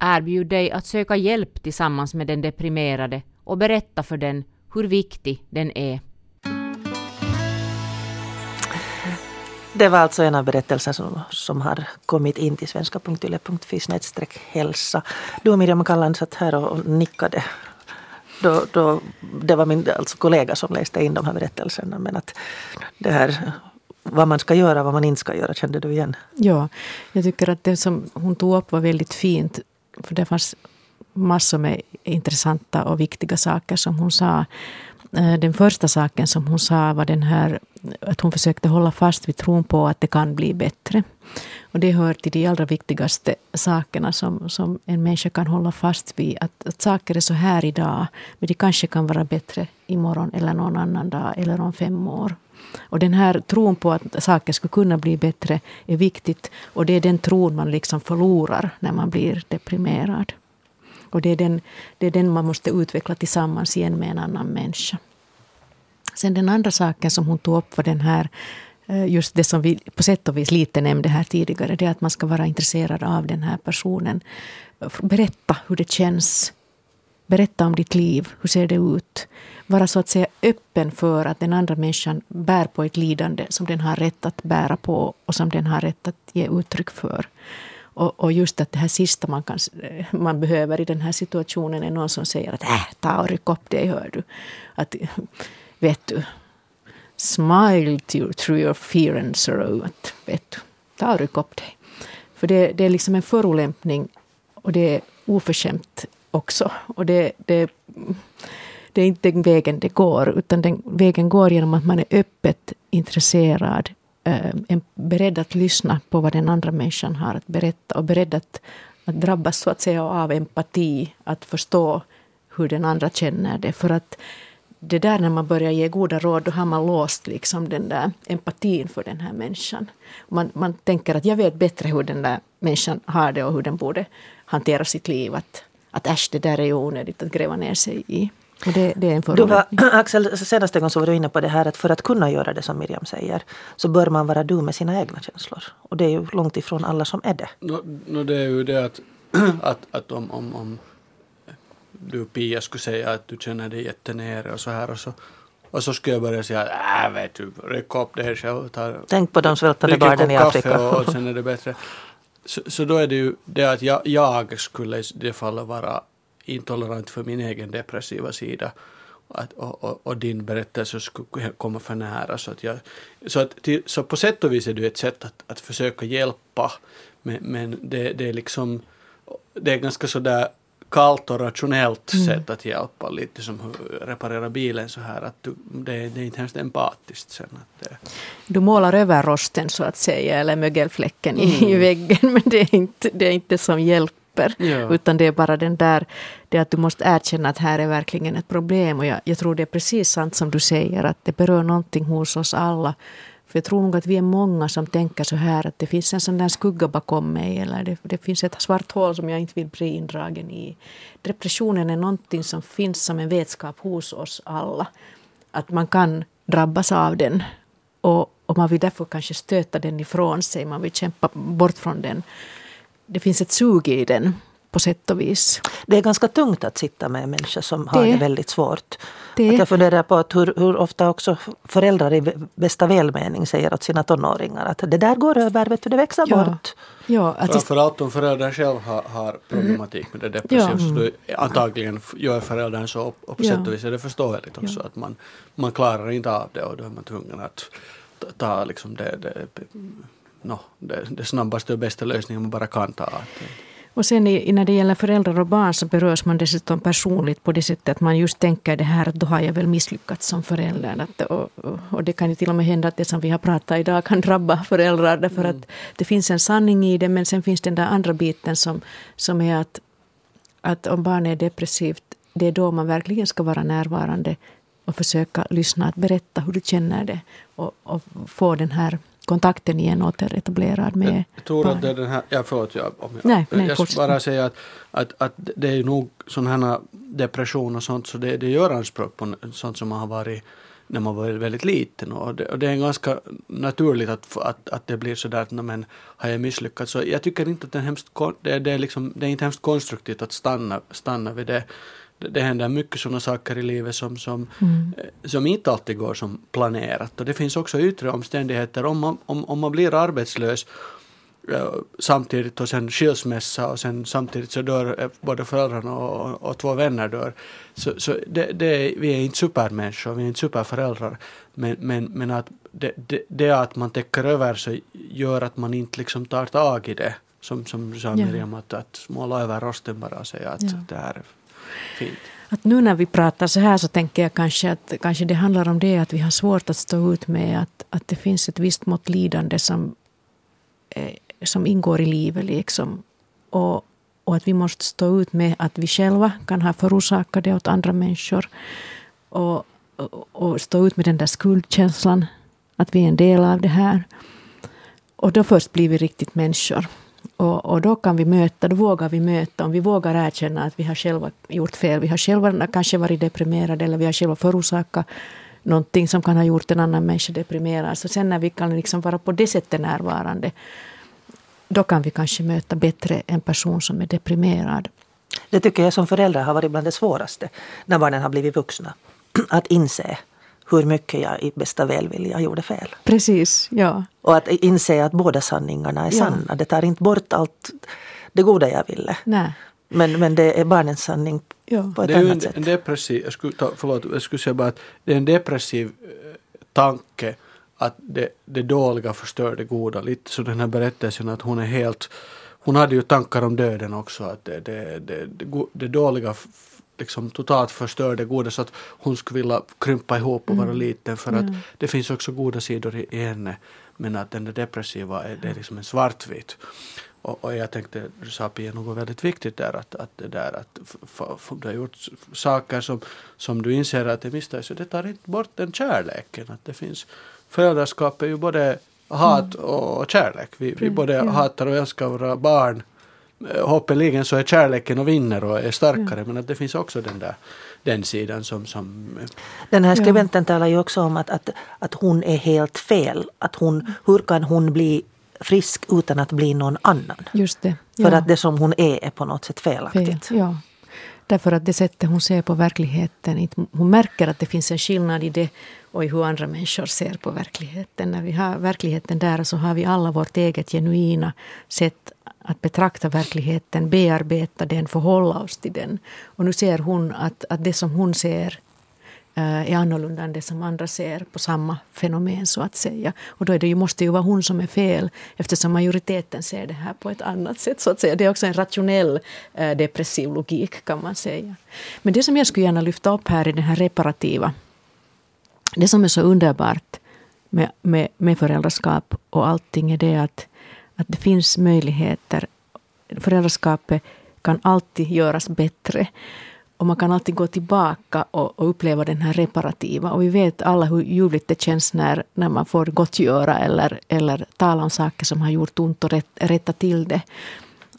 Erbjud dig att söka hjälp tillsammans med den deprimerade och berätta för den hur viktig den är. Det var alltså en av berättelserna som, som har kommit in till svenska.yle.fi hälsa. Du och Miriam Kallan satt här och nickade. Då, då, det var min alltså kollega som läste in de här berättelserna. Men att det här vad man ska göra, vad man inte ska göra, kände du igen? Ja, jag tycker att det som hon tog upp var väldigt fint. För det fanns massor med intressanta och viktiga saker som hon sa. Eh, den första saken som hon sa var den här att hon försökte hålla fast vid tron på att det kan bli bättre. Och det hör till de allra viktigaste sakerna som, som en människa kan hålla fast vid. Att, att saker är så här idag, men det kanske kan vara bättre imorgon eller någon annan dag eller om fem år. Och den här tron på att saker skulle kunna bli bättre är viktigt. Och det är den tron man liksom förlorar när man blir deprimerad. Och det är, den, det är den man måste utveckla tillsammans igen med en annan människa. Sen den andra saken som hon tog upp var den här eh, just det som vi på sätt och vis lite nämnde här tidigare, det är att man ska vara intresserad av den här personen. Berätta hur det känns. Berätta om ditt liv. Hur ser det ut? Vara så att säga öppen för att den andra människan bär på ett lidande som den har rätt att bära på och som den har rätt att ge uttryck för. Och, och, just att det här sista man, kan, man behöver i den här situationen är någon som säger att äh, ta och ryck upp dig, hör du. Att, vet du, smile through your fear and sorrow. Att, vet du, ta och ryck upp dig. För det, det är liksom en förolämpning och det är oförskämt också. Och det, det, det är inte den vägen det går, utan den vägen går genom att man är öppet intresserad Eh, är beredd att lyssna på vad den andra människan har att berätta och beredd att, att drabbas så att säga av empati, att förstå hur den andra känner det. För att det där när man börjar ge goda råd, då har man låst liksom den där empatin för den här människan. Man, man tänker att jag vet bättre hur den där människan har det och hur den borde hantera sitt liv. Att, att äsch, det där är ju onödigt att gräva ner sig i. Och det, det är en du var, Axel, senaste gången så var du inne på det här att för att kunna göra det som Miriam säger så bör man vara du med sina egna känslor. Och det är ju långt ifrån alla som är det. No, no det är ju det att, att, att om, om, om du Pia skulle säga att du känner dig jättenere och så här och så och så skulle jag börja säga att äh, vet du, ryck upp dig själv. Ta, Tänk på de svältande barnen i Afrika. Och, och sen är det bättre. Så, så då är det ju det att jag, jag skulle i det fallet vara intolerant för min egen depressiva sida. Att, och, och, och, din berättelse skulle komma för nära. Så, att jag, så, att, så på sätt och vis är det ett sätt att, att försöka hjälpa. Men, men det, det är liksom det är ganska sådär kallt och rationellt mm. sätt att hjälpa. Lite som reparera bilen så här att du, det, det är inte hemskt empatiskt sen. Att det... Du målar över rosten så att säga eller mögelfläcken mm. i, väggen men det är inte, det är inte som hjälp hjälper. Ja. Utan det är bara den där, det att du måste erkänna att här är verkligen ett problem. Och jag, jag tror det är precis sant som du säger, att det berör någonting hos oss alla. För jag tror nog att vi är många som tänker så här att det finns en sån där skugga bakom mig eller det, det finns ett svart hål som jag inte vill bli indragen i. Depressionen är någonting som finns som en vetskap hos oss alla. Att man kan drabbas av den. Och, och man vill därför kanske stöta den ifrån sig, man vill kämpa bort från den. Det finns ett sug i den på sätt och vis. Det är ganska tungt att sitta med människor som har Det- det väldigt svårt. det- Att jag funderar på att hur, hur ofta också föräldrar i bästa välmening säger åt sina tonåringar att det där går över, vet du, det växer Ja. bort. Ja, att det, Framförallt om föräldern själv har, har problematik med det depressiva Ja. så då antagligen f- gör föräldern så och på Ja. sätt och vis är det förståeligt också att man, man klarar inte av det och då är man tvungen att ta, ta liksom det, det, no, det, det snabbaste och bästa lösningen man bara kan ta. Och sen i, när det gäller föräldrar och barn så berörs man dessutom personligt på det sättet att man just tänker det här att då har jag väl misslyckats som förälder. Att, och, och, det kan ju till och med hända att det som vi har pratat idag kan drabba föräldrar därför att det finns en sanning i det men sen finns den där andra biten som, som är att, att om barnet är depressivt det är då man verkligen ska vara närvarande och försöka lyssna, att berätta hur du känner det och, och få den här kontakten igen återetablerad med jag, tror att barnet. det är den här, ja förlåt, jag, om jag, Nej, nej, jag bara säga att, att, att det är nog sådana här depression och sånt så det, det gör anspråk på sånt som man har varit när man var väldigt liten och det, och det är ganska naturligt att, att, att det blir sådär att "Nå, men har jag misslyckats så jag tycker inte att det är, hemskt, det, det är, liksom, det är inte hemskt konstruktivt att stanna, stanna vid det. Det, det händer mycket sådana saker i livet som, som, eh, som inte alltid går som planerat och det finns också yttre omständigheter om man, om, om man blir arbetslös eh, samtidigt och sen skilsmässa och sen samtidigt så dör eh, både föräldrarna och, och två vänner dör. Så, så det, det, är- vi är inte supermänniskor, vi är inte superföräldrar. Men, men, men att det, det, det att man täcker över så gör att man inte liksom tar tag i det. Som, som du sa Ja. Miriam, att, att måla över rosten bara och säga att Ja. det här är fint. Att nu när vi pratar så här så tänker jag kanske att kanske det handlar om det att vi har svårt att stå ut med att, att det finns ett visst mått lidande som, eh, som ingår i livet. Liksom. Och, och att vi måste stå ut med att vi själva kan ha förorsakat det åt andra människor. Och, och, och stå ut med den där skuldkänslan, att vi är en del av det här. Och då först blir vi riktigt människor. Och, och då kan vi möta, då vågar vi möta, om vi vågar erkänna att vi har själva gjort fel. Vi har själva kanske varit deprimerade eller vi har själva förorsakat någonting som kan ha gjort en annan människa deprimerad. Så sen när vi kan liksom vara på det sättet närvarande, då kan vi kanske möta bättre en person som är deprimerad. Det tycker jag som förälder har varit bland det svåraste när barnen har blivit vuxna. Att inse hur mycket jag i bästa välvilja gjorde fel. Precis, ja. Och att inse att båda sanningarna är Ja. sanna. Det tar inte bort allt det goda jag ville. Nej. Men, men det är barnens sanning Ja. på ett Det är ju annat en, sätt. en depressiv, jag skulle, ta, förlåt, jag skulle säga bara att det är en depressiv eh, tanke att det, det dåliga förstör det goda. Lite så den här berättelsen att hon är helt, hon hade ju tankar om döden också, att det, det, det, det, dåliga liksom totalt förstör det goda så att hon skulle vilja krympa ihop och vara liten för att det finns också goda sidor i, i henne. Men att den depressiva är, det är liksom en svartvit. Och, och jag tänkte, du sa Pia något väldigt viktigt där att, att det där att du har gjort saker som, som du inser att det missar så det tar inte bort den kärleken. Att det finns, föräldraskap är ju både hat och kärlek. Vi, vi både ja. hatar och älskar våra barn. Eh, Hoppeligen så är kärleken och vinner och är starkare men att det finns också den där den sidan som, som eh, Den här skribenten talar ju också om att, att, att hon är helt fel. Att hon, hur kan hon bli frisk utan att bli någon annan? Just det. För ja. att det som hon är är på något sätt felaktigt. Fel, ja. Därför att det sättet hon ser på verkligheten, hon märker att det finns en skillnad i det och i hur andra människor ser på verkligheten. När vi har verkligheten där så har vi alla vårt eget genuina sätt att betrakta verkligheten, bearbeta den, förhålla oss till den. Och nu ser hon att, att det som hon ser eh, är annorlunda än det som andra ser på samma fenomen så att säga. Och då är det ju, måste ju vara hon som är fel eftersom majoriteten ser det här på ett annat sätt så att säga. Det är också en rationell eh, depressiv logik kan man säga. Men det som jag skulle gärna lyfta upp här i den här reparativa, det som är så underbart med, med, med föräldraskap och allting är det att, att det finns möjligheter. Föräldraskapet kan alltid göras bättre. Och man kan alltid gå tillbaka och, och, uppleva den här reparativa. Och vi vet alla hur ljuvligt det känns när, när man får gottgöra eller, eller tala om saker som har gjort ont och rätt, rätta till det.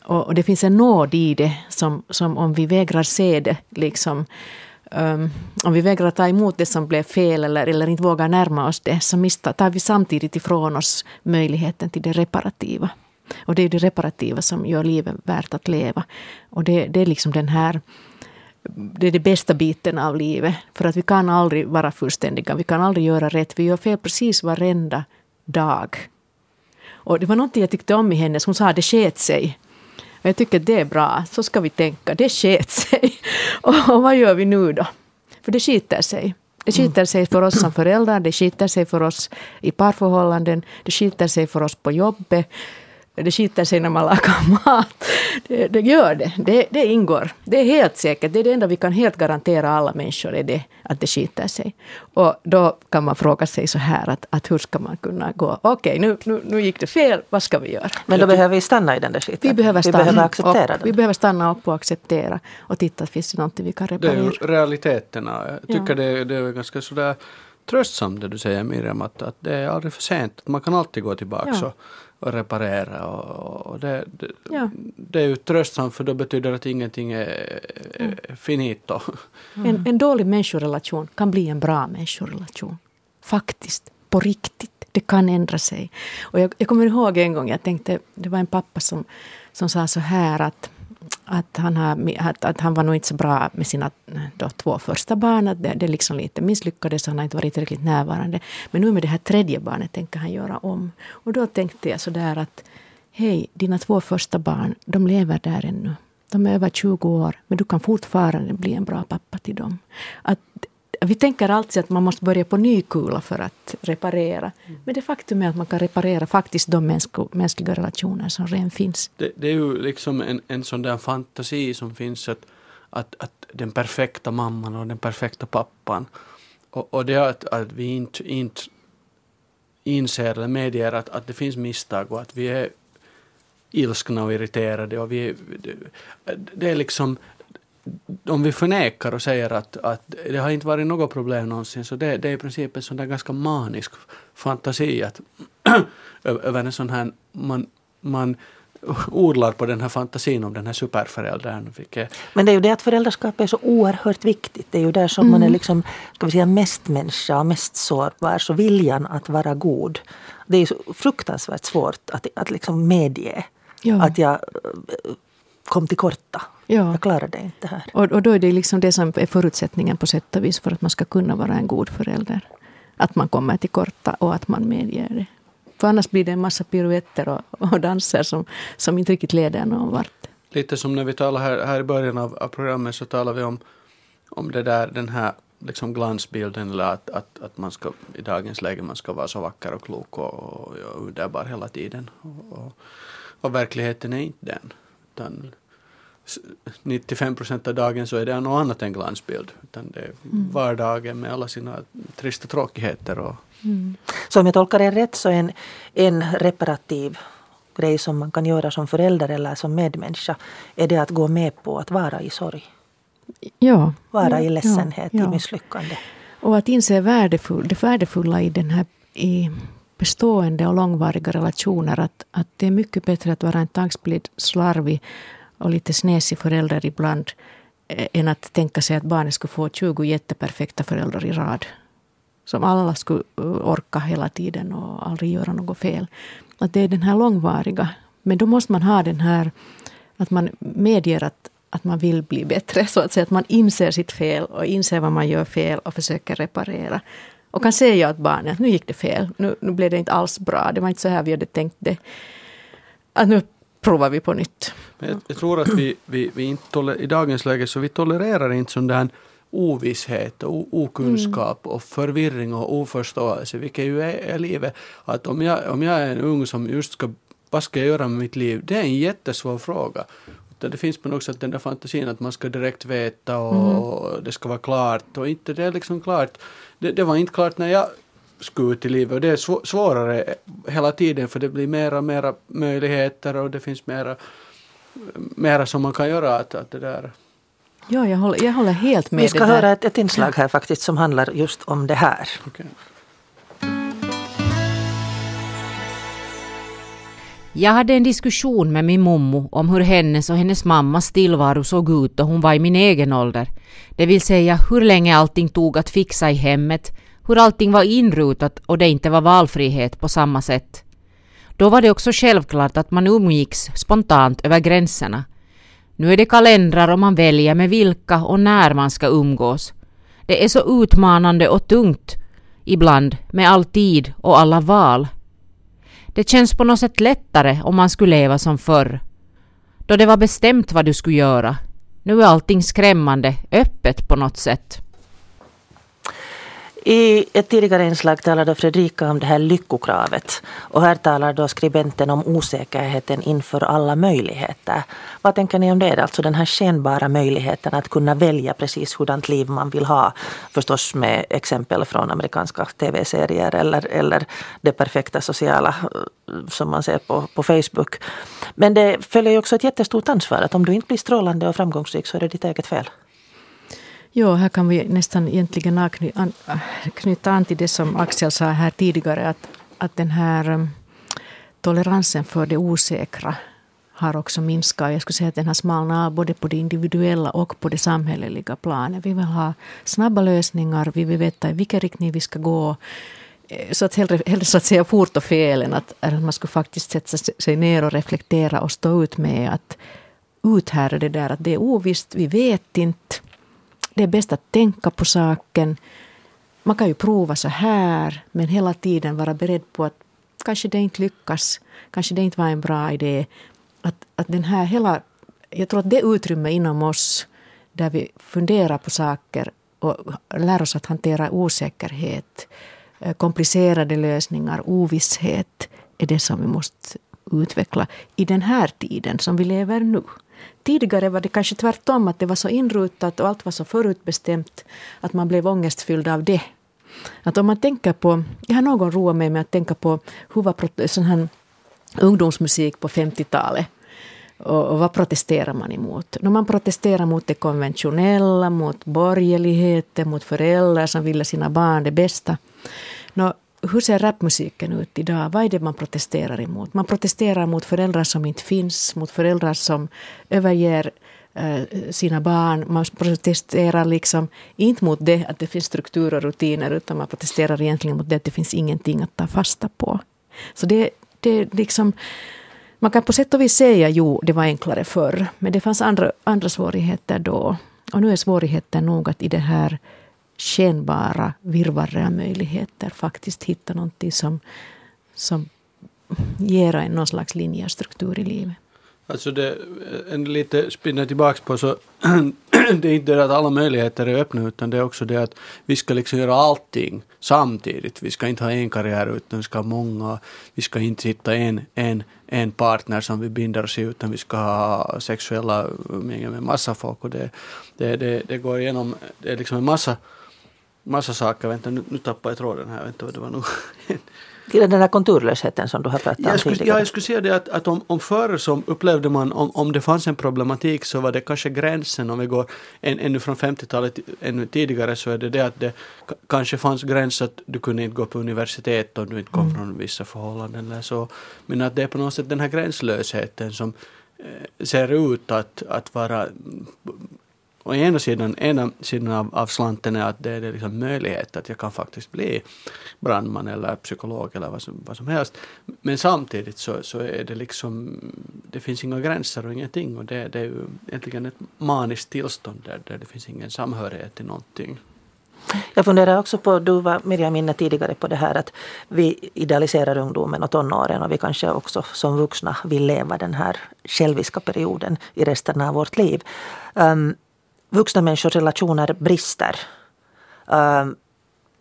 Och, och, det finns en nåd i det som, som om vi vägrar se det, liksom, um, om vi vägrar ta emot det som blev fel eller, eller inte vågar närma oss det, så mista, tar vi samtidigt ifrån oss möjligheten till det reparativa. Och det är det reparativa som gör livet värt att leva. Och det, det är liksom den här det är den bästa biten av livet. För att vi kan aldrig vara fullständiga. Vi kan aldrig göra rätt. Vi gör fel precis varenda dag. Och det var något jag tyckte om i hennes. Hon sa att det sket sig. Och jag tycker det är bra. Så ska vi tänka. Det sket sig. Och, och vad gör vi nu då? För det skiter sig. Det skiter sig för oss som föräldrar, det skiter sig för oss i parförhållanden, det skiter sig för oss på jobbet det skiter sig när man lagar mat. Det, det gör det. det. Det ingår. Det är helt säkert. Det är det enda vi kan helt garantera alla människor, är det, att det skiter sig. Och då kan man fråga sig så här, att, att hur ska man kunna gå, okej okay, nu, nu, nu gick det fel, vad ska vi göra? Men då behöver vi stanna i den där skiten? Vi behöver, stanna vi behöver acceptera upp, den? Vi behöver stanna upp och acceptera och titta, finns det någonting vi kan reparera? Det är ju realiteterna. Jag tycker ja. det, det är ganska sådär tröstsamt det du säger Miriam, att, att det är aldrig för sent. Man kan alltid gå tillbaka ja. och, och reparera. Och, och det, det, ja. det, är ju tröstsamt för då betyder det att ingenting är, är finito. Mm. En, en dålig människorelation kan bli en bra människorelation. Faktiskt, på riktigt. Det kan ändra sig. Och jag, jag kommer ihåg en gång, jag tänkte, det var en pappa som, som sa så här att att han, har, att, att, han var nog inte så bra med sina då, två första barn. Att det, det liksom lite misslyckades, han har inte varit riktigt närvarande. Men nu med det här tredje barnet tänker han göra om. Och då tänkte jag sådär att hej, dina två första barn, de lever där ännu. De är över 20 år, men du kan fortfarande bli en bra pappa till dem. Att vi tänker alltid att man måste börja på ny kula för att reparera. Mm. Men det faktum är att man kan reparera faktiskt de mänskliga relationer som redan finns. Det, det är ju liksom en, en sån där fantasi som finns att, att, att den perfekta mamman och den perfekta pappan. Och, och det är att, att vi inte, inte inser eller medger att, att det finns misstag och att vi är ilskna och irriterade. Och vi det, det är liksom om vi förnekar och säger att, att det har inte varit något problem någonsin, så det, det är i princip en sån där ganska manisk fantasi att över en sån här, man, man odlar på den här fantasin om den här superföräldern. Vilket... Men det är ju det att föräldraskap är så oerhört viktigt. Det är ju där som mm. man är mm. liksom, ska vi säga, mest människa och mest sårbar. Så viljan att vara god. Det är så fruktansvärt svårt att, att liksom medge ja. att jag kom till korta. Ja. Jag klarade det inte här. Och, och då är det liksom det som är förutsättningen på sätt och vis för att man ska kunna vara en god förälder. Att man kommer till korta och att man medger det. För annars blir det en massa piruetter och, och danser som, som inte riktigt leder någon vart. Lite som när vi talade här, här i början av, av programmet så talade vi om, om det där, den här liksom glansbilden eller att, att, att man ska i dagens läge man ska vara så vacker och klok och, och, och underbar hela tiden. Och, och, och verkligheten är inte den. Utan 95 procent av dagen så är det något annat än glansbild. Utan det är mm. vardagen med alla sina trista tråkigheter. Och... Mm. Så om jag tolkar det rätt så en, en reparativ grej som man kan göra som förälder eller som medmänniska är det att gå med på att vara i sorg. Ja. Vara i ledsenhet, ja, ja. i misslyckande. Och att inse värdefull, det värdefulla i den här i bestående och långvariga relationer. Att, att det är mycket bättre att vara en tagsblind, slarvig och lite snäsig förälder ibland eh, än att tänka sig att barnet skulle få 20 jätteperfekta föräldrar i rad. Som alla skulle eh, orka hela tiden och aldrig göra något fel. Att det är den här långvariga. Men då måste man ha den här att man medger att, att man vill bli bättre. Så att säga att man inser sitt fel och inser vad man gör fel och försöker reparera. Och kan säga åt barnet att nu gick det fel. Nu, nu blev det inte alls bra. Det var inte så här vi hade tänkt det. Att nu provar vi på nytt. Men jag, jag tror att vi, vi, vi inte toler, i dagens läge så vi tolererar inte sån där ovisshet och okunskap mm. och förvirring och oförståelse, vilket ju är, är livet. Att om jag, om jag är en ung som just ska, vad ska jag göra med mitt liv? Det är en jättesvår fråga. Det finns på något sätt den där fantasin att man ska direkt veta och mm. det ska vara klart och inte det är liksom klart. Det, det var inte klart när jag skulle ut i livet och det är svårare hela tiden för det blir mera och mera möjligheter och det finns mera mera som man kan göra. Att, att det där. Ja, jag håller, jag håller helt med. Vi ska höra ett, ett inslag här faktiskt som handlar just om det här. Okay. Jag hade en diskussion med min mommo om hur hennes och hennes mammas tillvaro såg ut då hon var i min egen ålder. Det vill säga hur länge allting tog att fixa i hemmet, hur allting var inrutat och det inte var valfrihet på samma sätt. Då var det också självklart att man umgicks spontant över gränserna. Nu är det kalendrar och man väljer med vilka och när man ska umgås. Det är så utmanande och tungt ibland med all tid och alla val. Det känns på något sätt lättare om man skulle leva som förr. Då det var bestämt vad du skulle göra. Nu är allting skrämmande öppet på något sätt. I ett tidigare inslag talade Fredrika om det här lyckokravet. Och här talar då skribenten om osäkerheten inför alla möjligheter. Vad tänker ni om det? Alltså den här skenbara möjligheten att kunna välja precis hurdant liv man vill ha. Förstås med exempel från amerikanska tv-serier eller, eller det perfekta sociala eh, som man ser på, på Facebook. Men det följer ju också ett jättestort ansvar att om du inte blir strålande och framgångsrik så är det ditt eget fel. Ja, här kan vi nästan egentligen knyta an till det som Axel sa här tidigare. Att, att den här um, toleransen för det osäkra har också minskat. Jag skulle säga att den har smalnat av både på det individuella och på det samhälleliga planet. Vi vill ha snabba lösningar, vi vill veta i vilken riktning vi ska gå. Eh, så att hellre, hellre så att säga fort och fel än att, att man skulle faktiskt sätta sig ner och reflektera och stå ut med att uthärda det där att det är ovisst, vi vet inte. Det är bäst att tänka på saken. Man kan ju prova så här, men hela tiden vara beredd på att kanske det inte lyckas. Kanske det inte var en bra idé. Att, att den här hela, jag tror att det utrymme inom oss där vi funderar på saker och lär oss att hantera osäkerhet, eh, komplicerade lösningar, ovisshet är det som vi måste utveckla i den här tiden som vi lever nu. Tidigare var det kanske tvärtom, att det var så inrutat och allt var så förutbestämt att man blev ångestfylld av det. Att om man tänker på, jag har någon roat mig med att tänka på hur var sån här ungdomsmusik på 50-talet. Och, och, vad protesterar man emot? No, man protesterar mot det konventionella, mot borgerligheten, mot föräldrar som ville sina barn det bästa. No, hur ser rapmusiken ut idag? Vad är det man protesterar emot? Man protesterar mot föräldrar som inte finns, mot föräldrar som överger eh, sina barn. Man protesterar liksom inte mot det att det finns strukturer och rutiner utan man protesterar egentligen mot det att det finns ingenting att ta fasta på. Så det, det liksom, man kan på sätt och vis säga jo, det var enklare förr, men det fanns andra, andra svårigheter då. Och nu är svårigheten nog att i det här skenbara virrvarret av möjligheter faktiskt hitta någonting som, som ger en någon slags linje och struktur i livet. Alltså det, en lite spinner tillbaks på så det är inte det att alla möjligheter är öppna utan det är också det att vi ska liksom göra allting samtidigt. Vi ska inte ha en karriär utan vi ska ha många. Vi ska inte hitta en, en, en partner som vi binder oss i utan vi ska ha sexuella umgänge med massa folk och det, det, det, det går igenom, det är liksom en massa massa saker. Vänta, nu, nu tappar jag tråden här. Vänta, det var nog... den där konturlösheten som du har pratat om skulle, tidigare. Ja, jag skulle säga det att, att om, om förr som upplevde man, om, om det fanns en problematik så var det kanske gränsen, om vi går en, ännu från 50-talet ännu tidigare så är det det att det kanske fanns gräns att du kunde inte gå på universitet om du inte kom mm. från vissa förhållanden eller så. Men att det är på något sätt den här gränslösheten som eh, ser ut att, att vara och ena sidan, ena sidan av, av slanten är att det är liksom möjlighet att jag kan faktiskt bli brandman eller psykolog eller vad som, vad som helst. Men samtidigt så, så är det liksom, det finns inga gränser och ingenting och det, det är ju egentligen ett maniskt tillstånd där, där det finns ingen samhörighet till någonting. Jag funderar också på, du var Miriam inne tidigare på det här att vi idealiserar ungdomen och tonåren och vi kanske också som vuxna vill leva den här själviska perioden i resten av vårt liv. Um, vuxna människors relationer brister. Uh,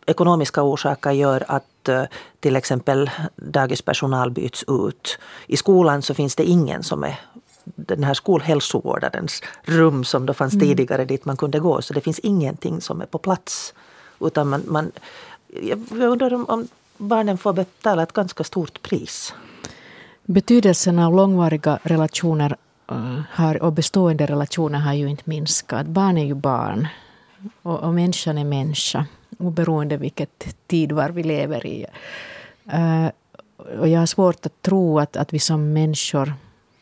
ekonomiska orsaker gör att uh, till exempel dagispersonal byts ut. I skolan så finns det ingen som är den här skolhälsovårdarens rum som då fanns mm. tidigare dit man kunde gå. Så det finns ingenting som är på plats. Utan man, man, jag undrar om, om barnen får betala ett ganska stort pris. Betydelsen av långvariga relationer eh, har, och bestående relationer har ju inte minskat. Barn är ju barn och, och människan är människa oberoende vilket tidvarv vi lever i. Uh, och jag har svårt att tro att, att vi som människor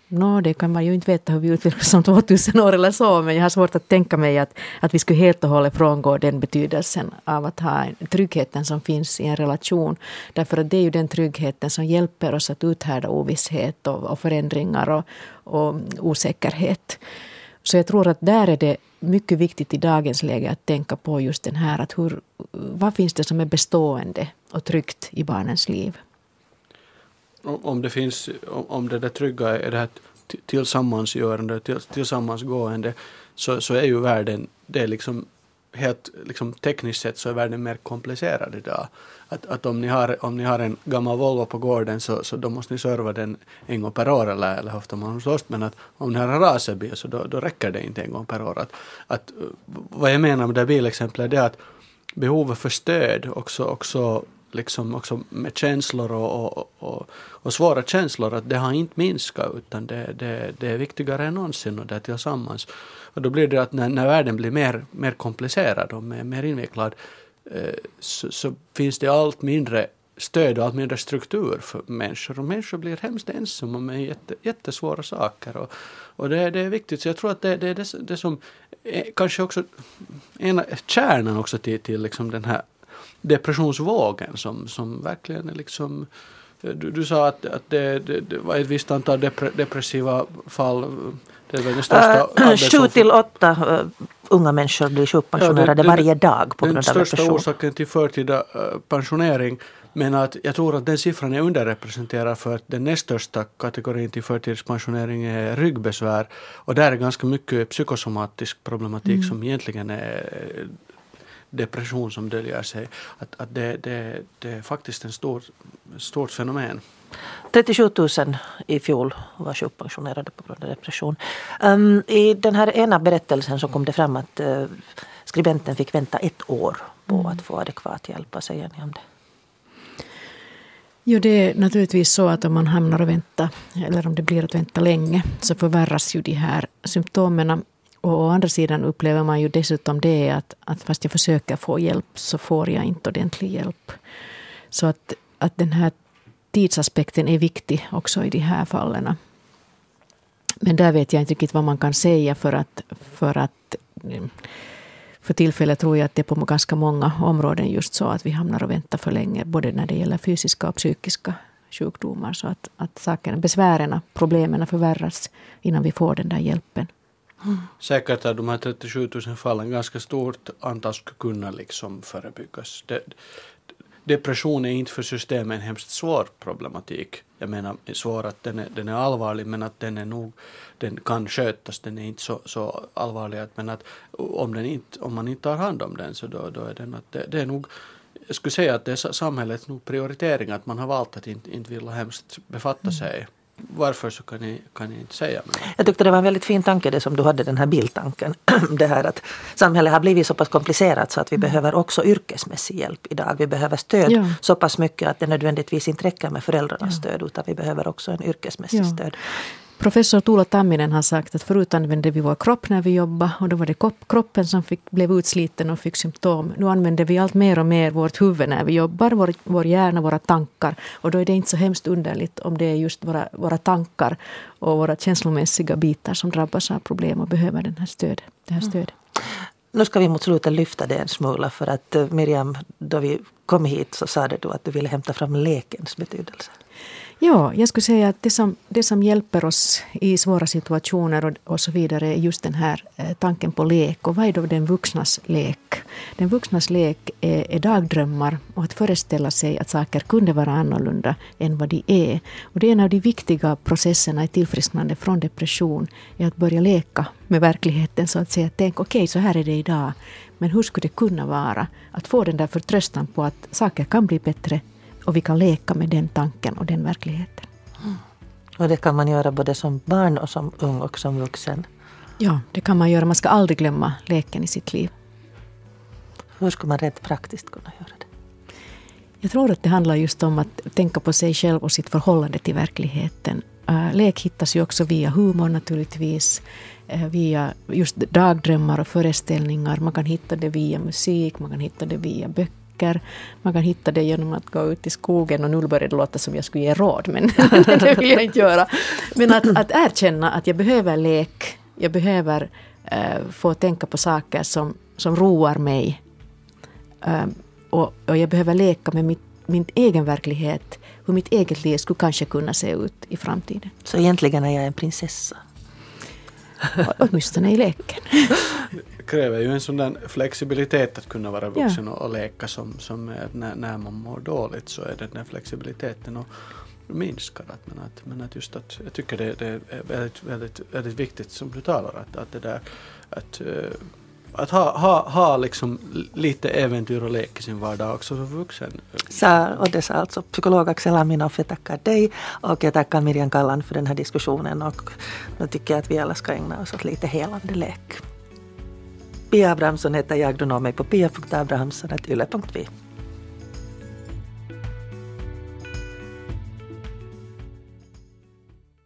Nå, det kan man ju inte veta hur vi utvecklas om 2000 år eller så, men jag har svårt att tänka mig att, att vi skulle helt och hållet frångå den betydelsen av att ha tryggheten som finns i en relation. Därför att det är ju den tryggheten som hjälper oss att uthärda ovisshet och, och förändringar och, och osäkerhet. Så jag tror att där är det mycket viktigt i dagens läge att tänka på just den här att hur, vad finns det som är bestående och tryggt i barnens liv? Om det finns, om det där trygga är det här tillsammansgörande, tillsammansgående, så, så är ju världen, det är liksom helt liksom tekniskt sett så är världen mer komplicerad idag. Att, att om, ni har, om ni har en gammal Volvo på gården så, så då måste ni serva den en gång per år eller, eller hur ofta man hos oss. Men att om ni har en racerbil så då, då räcker det inte en gång per år. Att, att, vad jag menar med det bilexemplet är att behovet för stöd också, också liksom också med känslor och, och, och, och, svåra känslor, att det har inte minskat utan det, det, det är viktigare än någonsin och det är tillsammans. Och då blir det att när, när världen blir mer, mer komplicerad och mer, mer invecklad eh, så, så, finns det allt mindre stöd och allt mindre struktur för människor och människor blir hemskt ensamma med jätte, jättesvåra saker. Och, och det, det är viktigt, så jag tror att det, det är det, det som är kanske också ena, kärnan också till, till liksom den här depressionsvågen som, som verkligen är liksom du, du sa att, att det, det, det, var ett visst antal depre, depressiva fall. Det är den största uh, Sju till åtta uh, unga människor blir sjukpensionerade ja, varje dag på grund av depression. Den största orsaken till förtida uh, pensionering. Men att jag tror att den siffran är underrepresenterad för att den näst största kategorin till förtidspensionering är ryggbesvär. Och där är ganska mycket psykosomatisk problematik mm. som egentligen är depression som döljer sig. Att, att det, det, det är faktiskt ett stor, stort fenomen. 37 000 i fjol var sjukpensionerade på grund av depression. Um, I den här ena berättelsen så kom det fram att uh, skribenten fick vänta ett år på mm. att få adekvat hjälp. Vad säger ni om det? Jo, det är naturligtvis så att om man hamnar och väntar, eller om det blir att vänta länge, så förvärras ju de här symptomen. Och å andra sidan upplever man ju dessutom det att, att fast jag försöker få hjälp så får jag inte ordentlig hjälp. Så att, att den här tidsaspekten är viktig också i de här fallen. Men där vet jag inte riktigt vad man kan säga för att, för att för tillfället tror jag att det är på ganska många områden just så att vi hamnar och väntar för länge, både när det gäller fysiska och psykiska sjukdomar. Så att, att sakerna, besvären, problemen förvärras innan vi får den där hjälpen. Säkert är de här 37 000 fallen ganska stort antal skulle kunna liksom förebyggas. Det, depression är inte för systemet en hemskt svår problematik. Jag menar svår att den är, den är allvarlig men att den är nog, den kan skötas, den är inte så, så allvarlig att, men att om, den inte, om man inte tar hand om den så då, då är den att det, det är nog jag skulle säga att det är samhällets prioritering att man har valt att inte, inte vilja hemskt befatta sig varför så kan ni, kan ni inte säga. Men... Jag tyckte det var en väldigt fin tanke det som du hade, den här bildtanken. det här att samhället har blivit så pass komplicerat så att vi mm. behöver också yrkesmässig hjälp idag. Vi behöver stöd ja. så pass mycket att det nödvändigtvis inte räcker med föräldrarnas ja. stöd utan vi behöver också en yrkesmässig ja. stöd. Professor Tuula Tamminen har sagt att förut använde vi vår kropp när vi jobbade och då var det kroppen som fick, blev utsliten och fick symptom. Nu använder vi allt mer och mer vårt huvud när vi jobbar, vår, vår hjärna, våra tankar. Och då är det inte så hemskt underligt om det är just våra, våra tankar och våra känslomässiga bitar som drabbas av problem och behöver den här stöd, det här stödet. Mm. Nu ska vi mot slutet lyfta det en smula för att eh, Miriam, då vi kom hit så sa du att du ville hämta fram lekens betydelse. Ja, jag skulle säga att det som, det som hjälper oss i svåra situationer och, och så vidare är just den här eh, tanken på lek. Och vad är då den vuxnas lek? Den vuxnas lek är, är dagdrömmar och att föreställa sig att saker kunde vara annorlunda än vad de är. Och det är en av de viktiga processerna i tillfrisknande från depression är att börja leka med verkligheten så att säga. Tänk okej, okay, så här är det idag. Men hur skulle det kunna vara? Att få den där förtröstan på att saker kan bli bättre och vi kan leka med den tanken och den verkligheten. Mm. Och det kan man göra både som barn och som ung och som vuxen? Ja, det kan man göra. Man ska aldrig glömma leken i sitt liv. Hur ska man rent praktiskt kunna göra det? Jag tror att det handlar just om att tänka på sig själv och sitt förhållande till verkligheten. Uh, lek hittas ju också via humor naturligtvis. Uh, via just dagdrömmar och föreställningar. Man kan hitta det via musik, man kan hitta det via böcker. Man kan hitta det genom att gå ut i skogen och nu börjar det låta som jag skulle ge råd men det vill jag inte göra. Men att, att erkänna att jag behöver lek, jag behöver uh, få tänka på saker som, som roar mig. och, och jag behöver leka med mitt, min egen verklighet hur mitt eget liv skulle kanske kunna se ut i framtiden. Så egentligen är jag en prinsessa? Åtminstone i leken. Kräver ju en sån där flexibilitet att kunna vara vuxen ja. och leka som, som när, när man mår dåligt så är det den flexibiliteten och minskar. Att, men, att, men att just att jag tycker det, det är väldigt, väldigt, väldigt viktigt som du talar att, att det där att uh, att ha, ha, ha liksom lite äventyr och lek i sin vardag också som vuxen. Sa, och det sa alltså psykolog Axel Aminoff. Jag tackar dig och jag tackar Miriam Kallan för den här diskussionen och nu tycker jag att vi alla ska ägna oss åt lite helande lek. Pia Abrahamsson heter jag, du når mig på pia.abrahamsson.yle.fi.